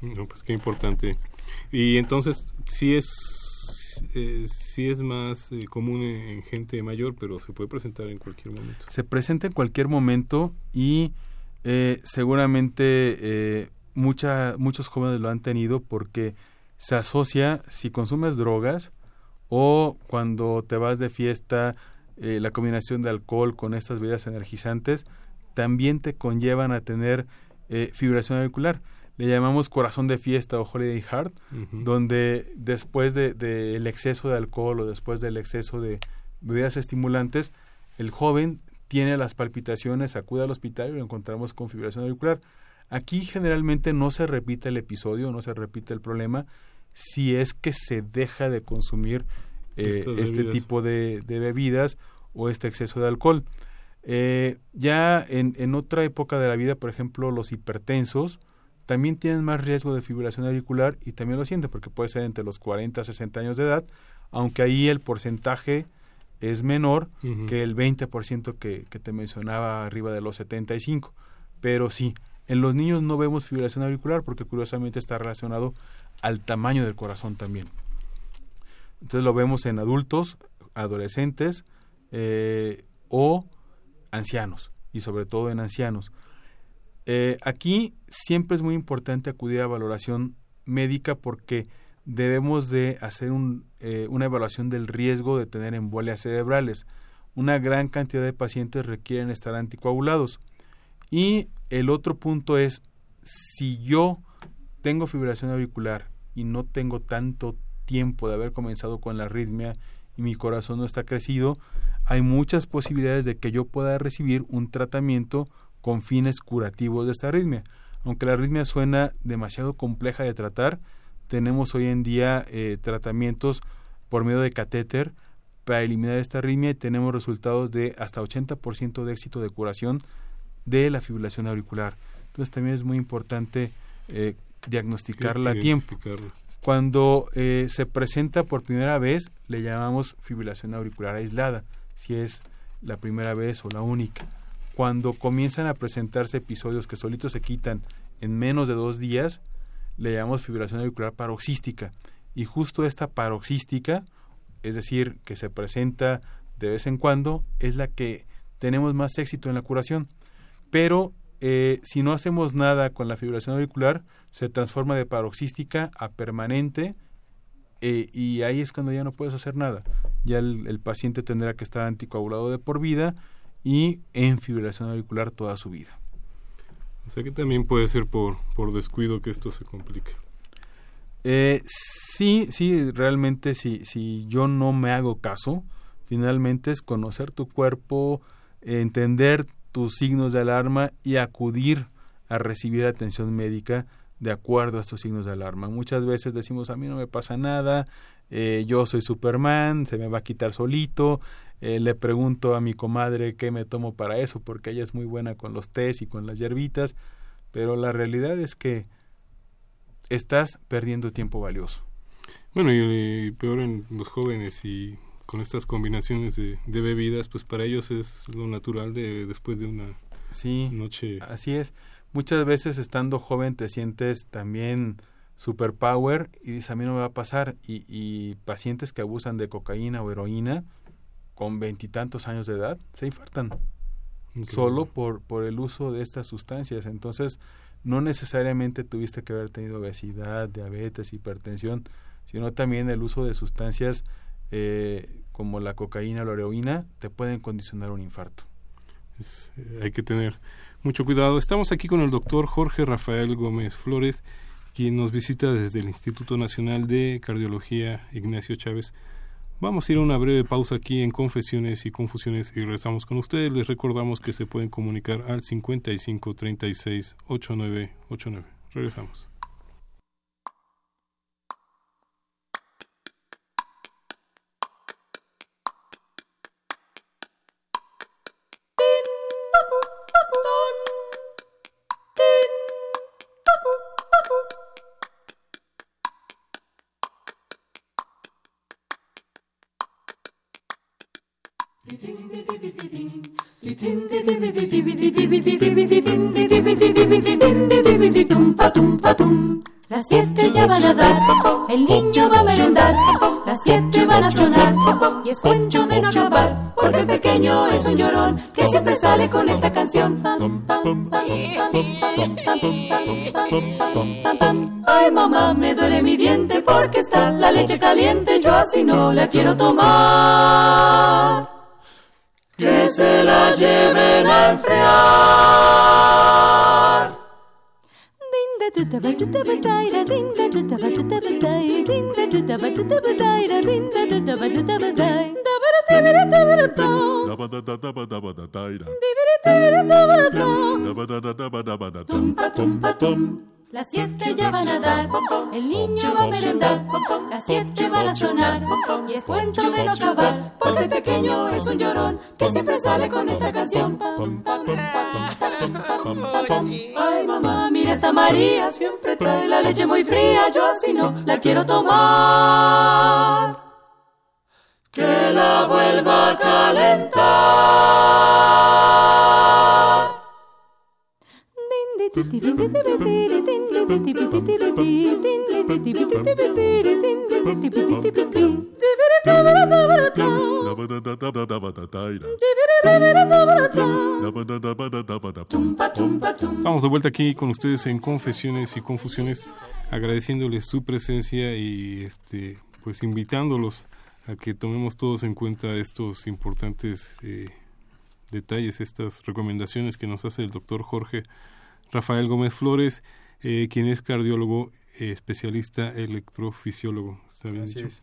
No, pues qué importante. Y entonces, sí es, eh, sí es más eh, común en, gente mayor, pero se puede presentar en cualquier momento. Se presenta en cualquier momento y eh, seguramente eh, mucha, muchos jóvenes lo han tenido porque se asocia si consumes drogas o cuando te vas de fiesta, eh, la combinación de alcohol con estas bebidas energizantes también te conllevan a tener eh, fibrilación auricular. Le llamamos corazón de fiesta o holiday heart, donde después del de, el exceso de alcohol o después del exceso de bebidas estimulantes, el joven tiene las palpitaciones, acude al hospital y lo encontramos con fibrilación auricular. Aquí generalmente no se repite el episodio, no se repite el problema, si es que se deja de consumir eh, este tipo de, de bebidas o este exceso de alcohol. Eh, ya en, en otra época de la vida, por ejemplo, los hipertensos también tienen más riesgo de fibrilación auricular y también lo sienten porque puede ser entre los 40 a 60 años de edad, aunque ahí el porcentaje es menor que el 20% que, que te mencionaba arriba de los 75. Pero sí, en los niños no vemos fibrilación auricular porque curiosamente está relacionado al tamaño del corazón también. Entonces lo vemos en adultos, adolescentes eh, o ancianos y sobre todo en ancianos. Eh, aquí siempre es muy importante acudir a valoración médica porque debemos de hacer un, eh, una evaluación del riesgo de tener embolias cerebrales. Una gran cantidad de pacientes requieren estar anticoagulados. Y el otro punto es, si yo tengo fibrilación auricular y no tengo tanto tiempo de haber comenzado con la arritmia y mi corazón no está crecido, hay muchas posibilidades de que yo pueda recibir un tratamiento con fines curativos de esta arritmia. Aunque la arritmia suena demasiado compleja de tratar, tenemos hoy en día eh, tratamientos por medio de catéter para eliminar esta arritmia y tenemos resultados de hasta 80% de éxito de curación de la fibrilación auricular. Entonces también es muy importante eh, diagnosticarla a tiempo. Cuando eh, se presenta por primera vez, le llamamos fibrilación auricular aislada, si es la primera vez o la única. Cuando comienzan a presentarse episodios que solitos se quitan en menos de dos días, le llamamos fibrilación auricular paroxística. Y justo esta paroxística, es decir, que se presenta de vez en cuando, es la que tenemos más éxito en la curación. Pero eh, si no hacemos nada con la fibrilación auricular, se transforma de paroxística a permanente eh, y ahí es cuando ya no puedes hacer nada. Ya el, el paciente tendrá que estar anticoagulado de por vida y en fibrilación auricular toda su vida. O sea que también puede ser por, por descuido que esto se complique. Eh, sí, sí, realmente si, si yo no me hago caso, finalmente es conocer tu cuerpo, entender tus signos de alarma y acudir a recibir atención médica de acuerdo a estos signos de alarma. Muchas veces decimos, a mí no me pasa nada, eh, yo soy Superman, se me va a quitar solito, eh, le pregunto a mi comadre qué me tomo para eso, porque ella es muy buena con los tés y con las hierbitas, pero la realidad es que estás perdiendo tiempo valioso. Bueno, y, y peor en los jóvenes y con estas combinaciones de, de bebidas, pues para ellos es lo natural de después de una Sí, noche. así es. Muchas veces estando joven te sientes también superpower y dices, a mí no me va a pasar. Y, y pacientes que abusan de cocaína o heroína con veintitantos años de edad se infartan Increíble. solo por, por el uso de estas sustancias. Entonces, no necesariamente tuviste que haber tenido obesidad, diabetes, hipertensión, sino también el uso de sustancias eh, como la cocaína o la heroína te pueden condicionar un infarto. Es, eh, hay que tener mucho cuidado. Estamos aquí con el doctor Jorge Rafael Gómez Flores, quien nos visita desde el Instituto Nacional de Cardiología Ignacio Chávez. Vamos a ir a una breve pausa aquí en Confesiones y Confusiones y regresamos con ustedes. Les recordamos que se pueden comunicar al 55 36 89 89. Regresamos. Y es cuento de no acabar, porque el pequeño es un llorón que siempre sale con esta canción. Ay mamá, me duele mi diente porque está la leche caliente, yo así no la quiero tomar. Que se la lleven a enfriar. Dum ba dum ba dum. Las siete ya van a dar, el niño va a merendar, las siete van a sonar, y es cuento de no acabar, porque el pequeño es un llorón que siempre sale con esta canción. Ay mamá, mira esta María, siempre trae la leche muy fría, yo así no la quiero tomar. Que la vuelva a calentar. Estamos de vuelta aquí con ustedes en Confesiones y Confusiones, agradeciéndoles su presencia y este, pues invitándolos a que tomemos todos en cuenta estos importantes eh, detalles, estas recomendaciones que nos hace el doctor Jorge Rafael Gómez Flores, eh, quien es cardiólogo eh, especialista electrofisiólogo. ¿Está bien Así dicho? es.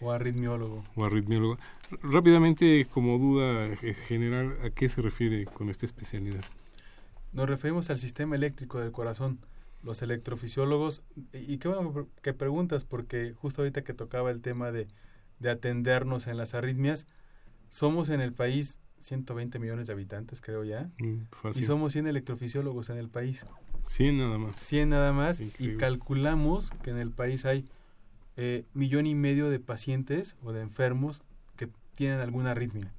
O arritmiólogo. O arritmiólogo. Rápidamente, como duda eh, general, ¿a qué se refiere con esta especialidad? Nos referimos al sistema eléctrico del corazón. Los electrofisiólogos, y qué bueno que preguntas, porque justo ahorita que tocaba el tema de, de atendernos en las arritmias, somos en el país 120 millones de habitantes, creo ya, Mm, y somos 100 electrofisiólogos en el país. 100 nada más. 100 nada más, y calculamos que en el país hay eh, millón y medio de pacientes o de enfermos que tienen alguna arritmia.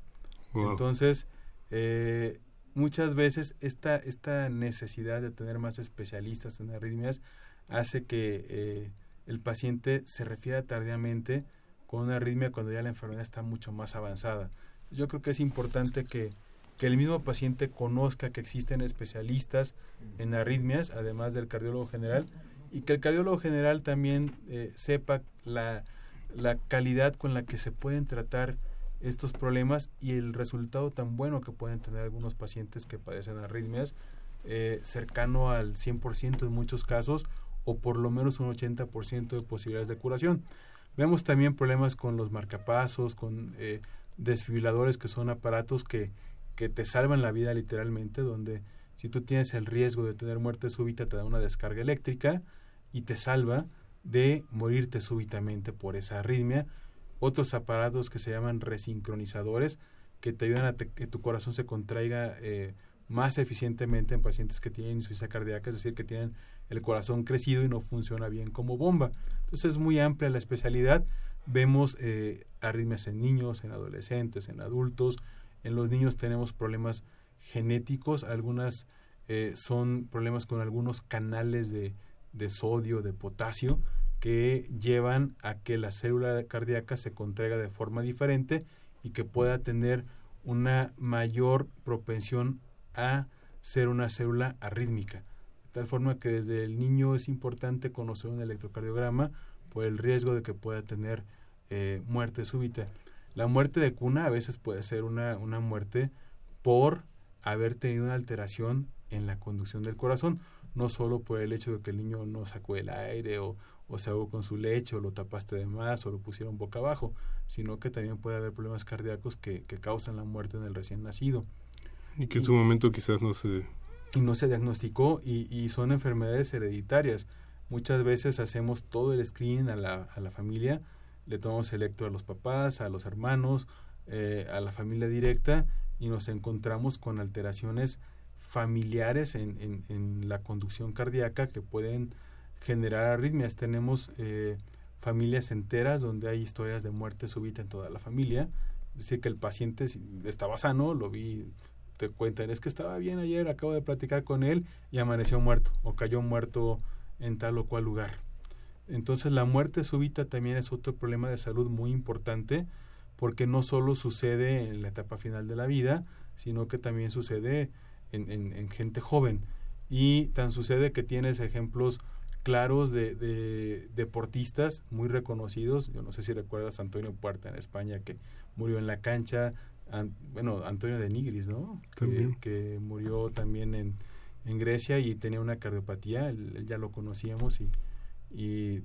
Wow. Entonces, eh, muchas veces esta, esta necesidad de tener más especialistas en arritmias hace que eh, el paciente se refiera tardíamente con una arritmia cuando ya la enfermedad está mucho más avanzada. Yo creo que es importante que, que el mismo paciente conozca que existen especialistas en arritmias, además del cardiólogo general, y que el cardiólogo general también eh, sepa la, la calidad con la que se pueden tratar estos problemas y el resultado tan bueno que pueden tener algunos pacientes que padecen arritmias, eh, cercano al 100% en muchos casos o por lo menos un 80% de posibilidades de curación. Vemos también problemas con los marcapasos, con eh, desfibriladores que son aparatos que, que te salvan la vida literalmente, donde si tú tienes el riesgo de tener muerte súbita te da una descarga eléctrica y te salva de morirte súbitamente por esa arritmia. Otros aparatos que se llaman resincronizadores que te ayudan a que tu corazón se contraiga eh, más eficientemente en pacientes que tienen insuficiencia cardíaca, es decir, que tienen el corazón crecido y no funciona bien como bomba. Entonces es muy amplia la especialidad. Vemos eh, arritmias en niños, en adolescentes, en adultos. En los niños tenemos problemas genéticos, algunas eh, son problemas con algunos canales de, sodio, de potasio, que llevan a que la célula cardíaca se contraiga de forma diferente y que pueda tener una mayor propensión a ser una célula arrítmica. De tal forma que desde el niño es importante conocer un electrocardiograma por el riesgo de que pueda tener eh, muerte súbita. La muerte de cuna a veces puede ser una, una muerte por haber tenido una alteración en la conducción del corazón, no solo por el hecho de que el niño no sacó el aire o, o se ahogó con su leche o lo tapaste de más o lo pusieron boca abajo, sino que también puede haber problemas cardíacos que, que causan la muerte en el recién nacido Y que en su momento quizás no se... y no se diagnosticó y, y son enfermedades hereditarias. Muchas veces hacemos todo el screening a la, a la familia, le tomamos electro a los papás, a los hermanos, eh, a la familia directa y nos encontramos con alteraciones familiares en, en, en la conducción cardíaca que pueden generar arritmias. Tenemos eh, familias enteras donde hay historias de muerte súbita en toda la familia decir que el paciente estaba sano, lo vi, te cuentan, es que estaba bien ayer, acabo de platicar con él y amaneció muerto o cayó muerto en tal o cual lugar. Entonces la muerte súbita también es otro problema de salud muy importante porque no solo sucede en la etapa final de la vida, sino que también sucede en, en, gente joven. Y tan sucede que tienes ejemplos claros de, de, deportistas muy reconocidos. Yo no sé si recuerdas a Antonio Puerta en España que murió en la cancha. bueno, Antonio de Nigris, ¿no? Que, que, murió también en, en, Grecia y tenía una cardiopatía. Él, ya lo conocíamos y, y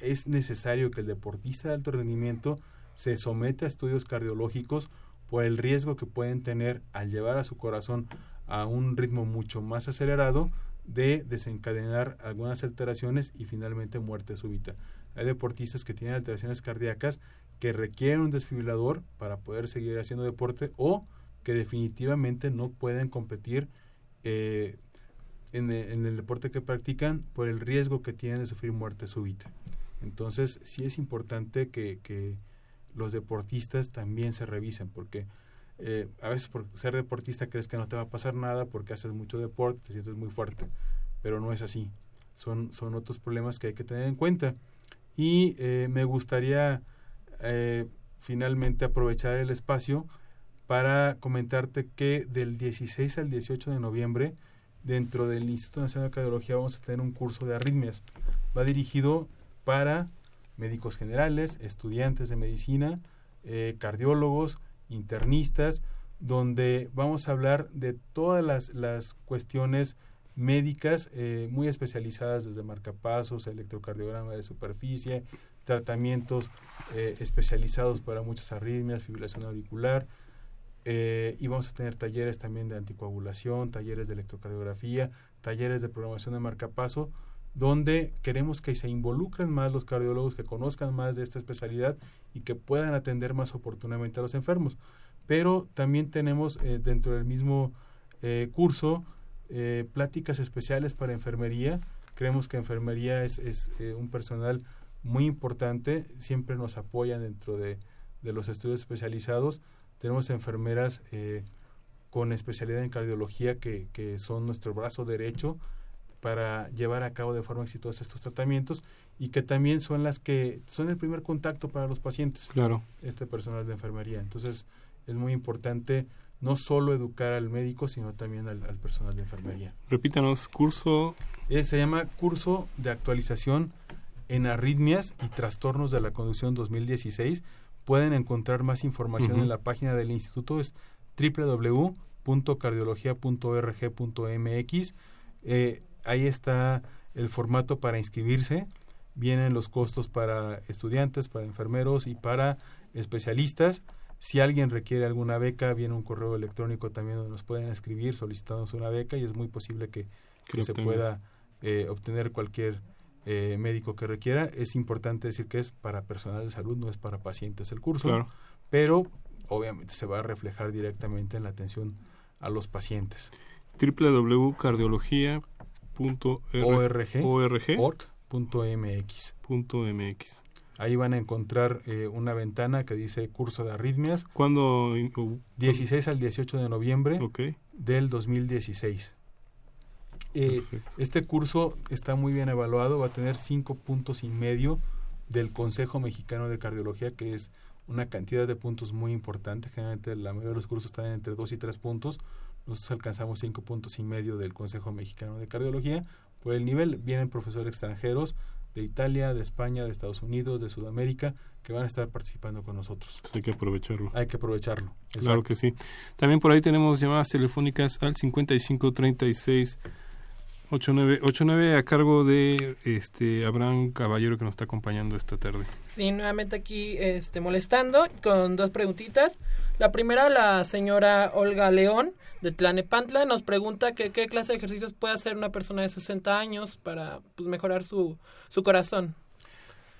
es necesario que el deportista de alto rendimiento se somete a estudios cardiológicos por el riesgo que pueden tener al llevar a su corazón a un ritmo mucho más acelerado de desencadenar algunas alteraciones y finalmente muerte súbita. Hay deportistas que tienen alteraciones cardíacas que requieren un desfibrilador para poder seguir haciendo deporte o que definitivamente no pueden competir eh, en, el, deporte que practican por el riesgo que tienen de sufrir muerte súbita. Entonces, sí es importante que, los deportistas también se revisen, porque eh, a veces por ser deportista crees que no te va a pasar nada porque haces mucho deporte, te sientes muy fuerte, pero no es así. Son, son otros problemas que hay que tener en cuenta. Y eh, me gustaría eh, finalmente aprovechar el espacio para comentarte que del 16 al 18 de noviembre, dentro del Instituto Nacional de Cardiología, vamos a tener un curso de arritmias. Va dirigido para médicos generales, estudiantes de medicina, eh, cardiólogos, internistas, donde vamos a hablar de todas las, las cuestiones médicas eh, muy especializadas desde marcapasos, electrocardiograma de superficie, tratamientos eh, especializados para muchas arritmias, fibrilación auricular, y vamos a tener talleres también de anticoagulación, talleres de electrocardiografía, talleres de programación de marcapaso, donde queremos que se involucren más los cardiólogos, que conozcan más de esta especialidad y que puedan atender más oportunamente a los enfermos. Pero también tenemos eh, dentro del mismo eh, curso eh, pláticas especiales para enfermería. Creemos que enfermería es, un personal muy importante, siempre nos apoyan dentro de, de los estudios especializados. Tenemos enfermeras con especialidad en cardiología que, que son nuestro brazo derecho para llevar a cabo de forma exitosa estos tratamientos y que también son las que son el primer contacto para los pacientes. Claro. Este personal de enfermería. Entonces, es muy importante no solo educar al médico, sino también al, personal de enfermería. Repítanos, curso. Eh, se llama Curso de Actualización en Arritmias y Trastornos de la Conducción 2016. Pueden encontrar más información en la página del instituto, es www.cardiología.org.mx. Eh, ahí está el formato para inscribirse, vienen los costos para estudiantes, para enfermeros y para especialistas. Si alguien requiere alguna beca, viene un correo electrónico también donde nos pueden escribir solicitándonos una beca y es muy posible que, se pueda eh, obtener cualquier eh, médico que requiera. Es importante decir que es para personal de salud, no es para pacientes el curso, pero obviamente se va a reflejar directamente en la atención a los pacientes. www.cardiología org.mx. Ahí van a encontrar eh, una ventana que dice curso de arritmias. ¿Cuándo? 16 al 18 de noviembre del 2016. Eh, este curso está muy bien evaluado, va a tener cinco puntos y medio del Consejo Mexicano de Cardiología, que es una cantidad de puntos muy importante. Generalmente la mayoría de los cursos están entre dos y tres puntos. Nosotros alcanzamos cinco puntos y medio del Consejo Mexicano de Cardiología. Por el nivel vienen profesores extranjeros de Italia, de España, de Estados Unidos, de Sudamérica, que van a estar participando con nosotros. Hay que aprovecharlo. Hay que aprovecharlo. Claro que sí. También por ahí tenemos llamadas telefónicas al 5536 8989 a cargo de este Abraham Caballero que nos está acompañando esta tarde. Sí, nuevamente aquí este molestando con dos preguntitas. La primera, la señora Olga León de Tlanepantla nos pregunta que qué clase de ejercicios puede hacer una persona de 60 años para pues, mejorar su, su corazón.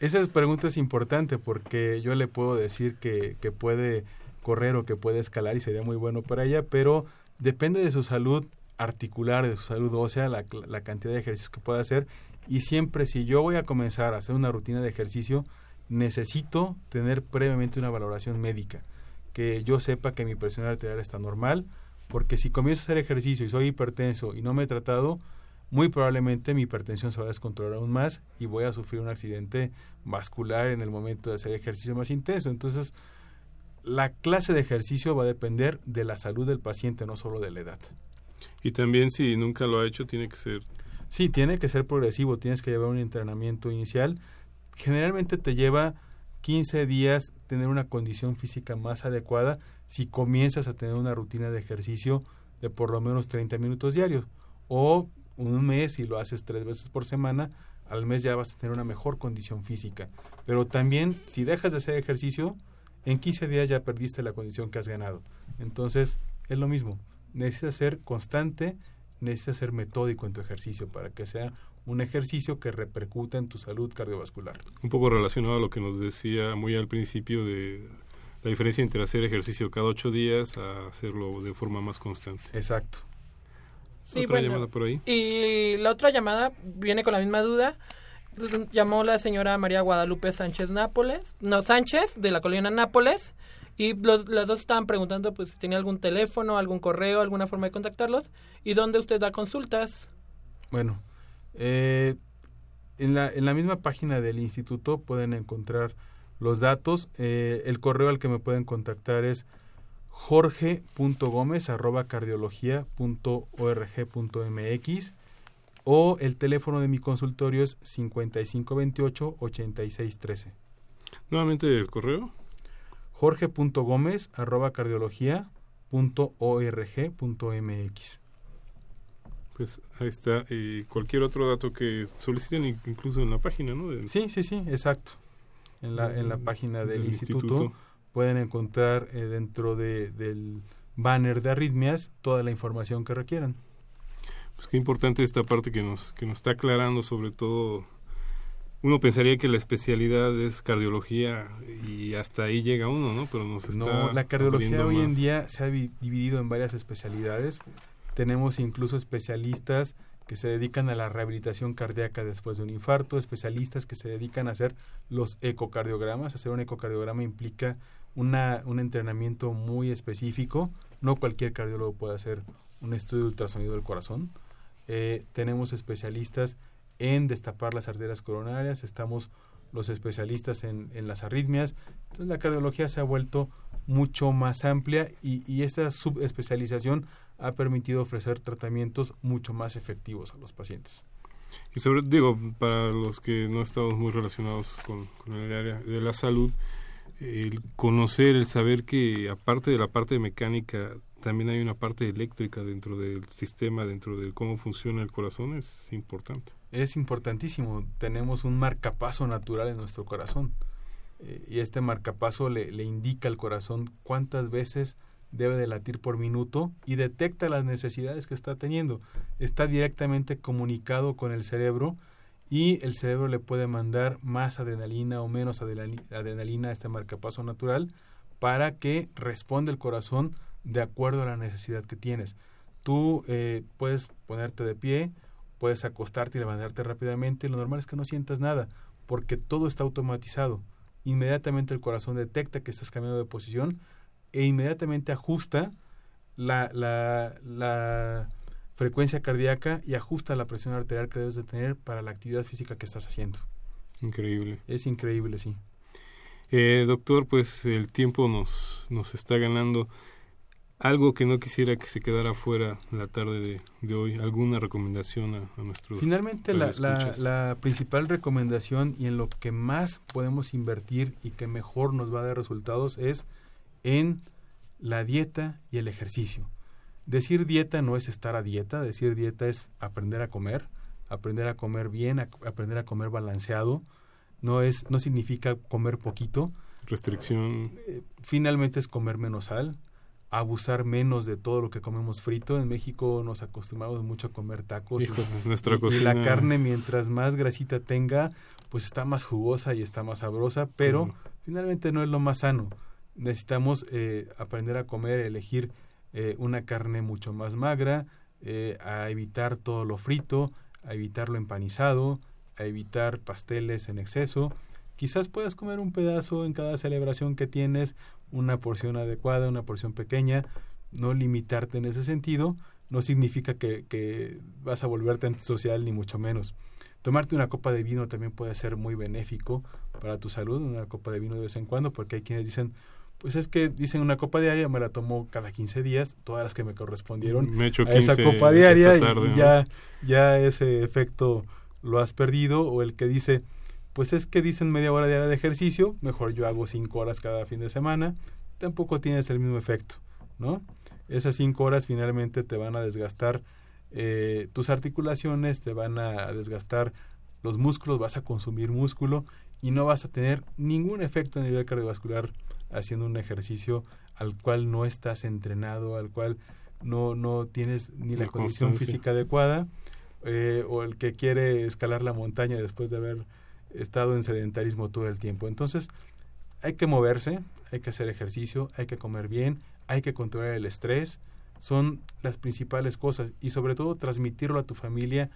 Esa pregunta es importante porque yo le puedo decir que, que puede correr o que puede escalar y sería muy bueno para ella, pero depende de su salud articular, de su salud ósea, la, la cantidad de ejercicios que pueda hacer. Y siempre si yo voy a comenzar a hacer una rutina de ejercicio, necesito tener previamente una valoración médica que yo sepa que mi presión arterial está normal, porque si comienzo a hacer ejercicio y soy hipertenso y no me he tratado, muy probablemente mi hipertensión se va a descontrolar aún más y voy a sufrir un accidente vascular en el momento de hacer ejercicio más intenso. Entonces, la clase de ejercicio va a depender de la salud del paciente, no solo de la edad. Y también si nunca lo ha hecho, tiene que ser... Sí, tiene que ser progresivo, tienes que llevar un entrenamiento inicial. Generalmente te lleva 15 días tener una condición física más adecuada si comienzas a tener una rutina de ejercicio de por lo menos 30 minutos diarios. O un mes y lo haces tres veces por semana, al mes ya vas a tener una mejor condición física. Pero también si dejas de hacer ejercicio, en 15 días ya perdiste la condición que has ganado. Entonces, es lo mismo. Necesitas ser constante, necesitas ser metódico en tu ejercicio para que sea un ejercicio que repercuta en tu salud cardiovascular. Un poco relacionado a lo que nos decía muy al principio de la diferencia entre hacer ejercicio cada ocho días a hacerlo de forma más constante. Exacto. Sí, ¿Otra llamada por ahí? Y la otra llamada viene con la misma duda llamó la señora María Guadalupe Sánchez Nápoles, no Sánchez, de la colina Nápoles, y los, las dos estaban preguntando pues si tenía algún teléfono, algún correo, alguna forma de contactarlos, y dónde usted da consultas. Bueno, eh, en, la, en la misma página del instituto pueden encontrar los datos. Eh, el correo al que me pueden contactar es jorge.gómez arroba cardiología.org.mx o el teléfono de mi consultorio es 5528-8613. Nuevamente el correo. jorge.gómez arroba cardiología.org.mx. Pues ahí está. Y cualquier otro dato que soliciten, incluso en la página, ¿no? Sí, sí, sí, exacto. En la, en la página del, instituto, pueden encontrar eh, dentro de, del banner de arritmias toda la información que requieran pues qué importante esta parte que nos, que nos está aclarando sobre todo. Uno pensaría que la especialidad es cardiología y hasta ahí llega uno, ¿no? Pero nos está No, la cardiología hoy en día se ha dividido en varias especialidades. Tenemos incluso especialistas que se dedican a la rehabilitación cardíaca después de un infarto, especialistas que se dedican a hacer los ecocardiogramas. Hacer un ecocardiograma implica una, un entrenamiento muy específico. No cualquier cardiólogo puede hacer un estudio de ultrasonido del corazón. Eh, tenemos especialistas en destapar las arterias coronarias, estamos los especialistas en, las arritmias. Entonces la cardiología se ha vuelto mucho más amplia y, y, esta subespecialización ha permitido ofrecer tratamientos mucho más efectivos a los pacientes. Y sobre, digo, para los que no estamos muy relacionados con, con el área de la salud, el conocer, el saber que aparte de la parte mecánica también hay una parte eléctrica dentro del sistema, dentro de cómo funciona el corazón, es importante. Es importantísimo. Tenemos un marcapaso natural en nuestro corazón. Eh, y este marcapaso le, le indica al corazón cuántas veces debe de latir por minuto y detecta las necesidades que está teniendo. Está directamente comunicado con el cerebro y el cerebro le puede mandar más adrenalina o menos adrenalina a este marcapaso natural para que responda el corazón de acuerdo a la necesidad que tienes. Tú eh, puedes ponerte de pie, puedes acostarte y levantarte rápidamente. Lo normal es que no sientas nada, porque todo está automatizado. Inmediatamente el corazón detecta que estás cambiando de posición e inmediatamente ajusta la, la, la frecuencia cardíaca y ajusta la presión arterial que debes de tener para la actividad física que estás haciendo. Increíble. Es increíble, sí. Eh, doctor, pues el tiempo nos, nos está ganando algo que no quisiera que se quedara fuera la tarde de, hoy, alguna recomendación a, a nuestros Finalmente, la, la, la, principal recomendación y en lo que más podemos invertir y que mejor nos va a dar resultados es en la dieta y el ejercicio. Decir dieta no es estar a dieta, decir dieta es aprender a comer, aprender a comer bien, a, aprender a comer balanceado, no es no significa comer poquito. Restricción. Eh, finalmente es comer menos sal, abusar menos de todo lo que comemos frito. En México nos acostumbramos mucho a comer tacos. y, nuestra la carne, mientras más grasita tenga, pues está más jugosa y está más sabrosa, pero finalmente no es lo más sano. Necesitamos eh, aprender a comer, elegir eh, una carne mucho más magra, eh, a evitar todo lo frito, a evitar lo empanizado, a evitar pasteles en exceso Quizás puedas comer un pedazo en cada celebración que tienes, una porción adecuada, una porción pequeña, no limitarte en ese sentido, no significa que, que vas a volverte antisocial ni mucho menos. Tomarte una copa de vino también puede ser muy benéfico para tu salud, una copa de vino de vez en cuando, porque hay quienes dicen, pues es que dicen una copa diaria, me la tomo cada 15 días, todas las que me correspondieron Me a esa 15 copa diaria esa tarde, y ¿no? ya, ya ese efecto lo has perdido, o el que dice, pues es que dicen media hora diaria de ejercicio, mejor yo hago 5 horas cada fin de semana, tampoco tienes el mismo efecto, ¿no? Esas 5 horas finalmente te van a desgastar eh, tus articulaciones, te van a desgastar los músculos, vas a consumir músculo y no vas a tener ningún efecto a nivel cardiovascular haciendo un ejercicio al cual no estás entrenado, al cual no, no tienes ni la, La condición física adecuada, eh, o el que quiere escalar la montaña después de haber estado en sedentarismo todo el tiempo. Entonces, hay que moverse, hay que hacer ejercicio, hay que comer bien, hay que controlar el estrés, son las principales cosas y sobre todo transmitirlo a tu familia,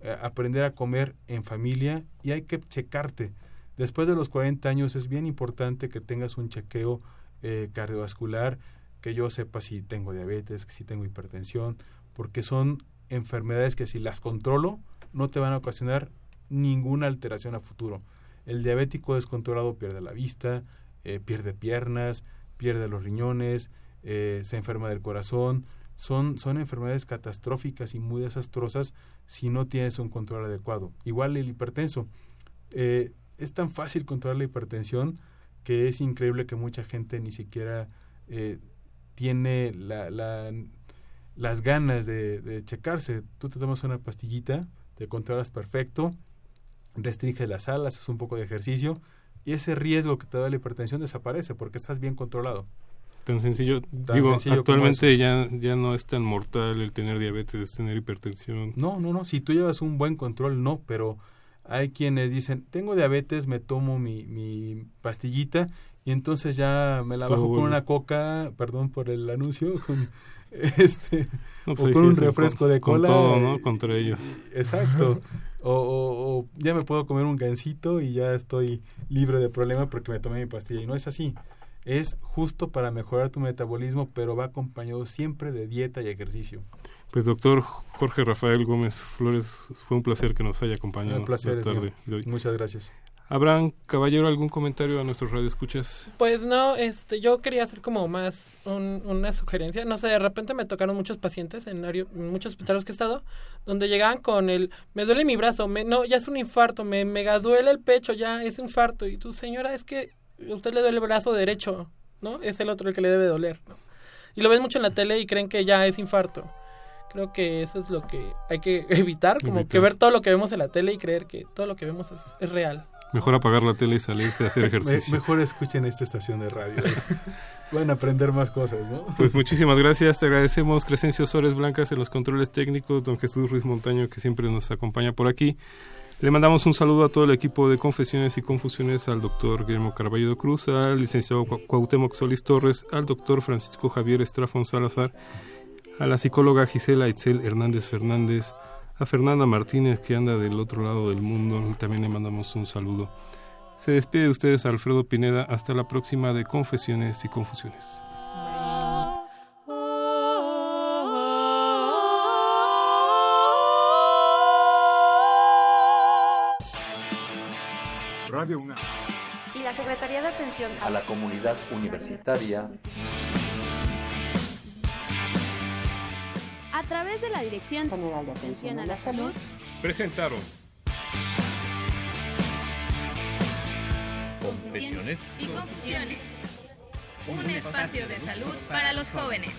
eh, aprender a comer en familia y hay que checarte. Después de los 40 años es bien importante que tengas un chequeo eh, cardiovascular, que yo sepa si tengo diabetes, si tengo hipertensión, porque son enfermedades que si las controlo no te van a ocasionar ninguna alteración a futuro. El diabético descontrolado pierde la vista, eh, pierde piernas, pierde los riñones, eh, se enferma del corazón. Son, son enfermedades catastróficas y muy desastrosas si no tienes un control adecuado. Igual el hipertenso. Eh, es tan fácil controlar la hipertensión que es increíble que mucha gente ni siquiera eh, tiene la, la, las ganas de, de checarse. Tú te tomas una pastillita, te controlas perfecto, restringes las alas, haces un poco de ejercicio y ese riesgo que te da la hipertensión desaparece porque estás bien controlado. Tan sencillo. Tan Digo, sencillo actualmente ya, ya no es tan mortal el tener diabetes, tener hipertensión. No, no, no. Si tú llevas un buen control, no. Pero hay quienes dicen, tengo diabetes, me tomo mi, mi pastillita y entonces ya me la Todo bajo con una coca, perdón por el anuncio, con este No, o pues ahí con sí un es refresco con- de con cola. todo, ¿no? eh, Contra ellos. Exacto. O, o- o ya me puedo comer un gansito y ya estoy libre de problema porque me tomé mi pastilla. Y no es así. Es justo para mejorar tu metabolismo, pero va acompañado siempre de dieta y ejercicio. Pues doctor Jorge Rafael Gómez Flores, fue un placer que nos haya acompañado Un placer tarde mío. de hoy. Muchas gracias. Abraham Caballero, ¿algún comentario a nuestros radioescuchas? Pues no, este, yo quería hacer como más un- una sugerencia. No sé, de repente me tocaron muchos pacientes en, muchos hospitales que he estado, donde llegaban con el, me duele mi brazo, me, no, ya es un infarto, me mega duele el pecho, ya es infarto. Y tú, señora, es que a usted le duele el brazo derecho, ¿no? Es el otro el que le debe doler, ¿no? Y lo ven mucho en la tele y creen que ya es infarto. Creo que eso es lo que hay que evitar, como Evitar. que ver todo lo que vemos en la tele y creer que todo lo que vemos es, es real. Mejor apagar la tele y salirse a hacer Me- ejercicio. mejor escuchen esta estación de radio. Van a aprender más cosas, ¿no? Pues muchísimas gracias, te agradecemos Crescencio Sores Blancas en los controles técnicos, don Jesús Ruiz Montaño que siempre nos acompaña por aquí. Le mandamos un saludo a todo el equipo de Confesiones y Confusiones, al doctor Guillermo Carballo de Cruz, al licenciado Cu- Cuauhtémoc Solís Torres, al doctor Francisco Javier Estrafón Salazar, a la psicóloga Gisela Itzel Hernández Fernández, a Fernanda Martínez que anda del otro lado del mundo, también le mandamos un saludo. Se despide de ustedes Alfredo Pineda, hasta la próxima de Confesiones y Confusiones. Radio UNAM. Y la Secretaría de Atención a la comunidad universitaria a través de la Dirección General de Atención a la Salud Presentaron Confesiones y confusiones. Un espacio de salud para los jóvenes.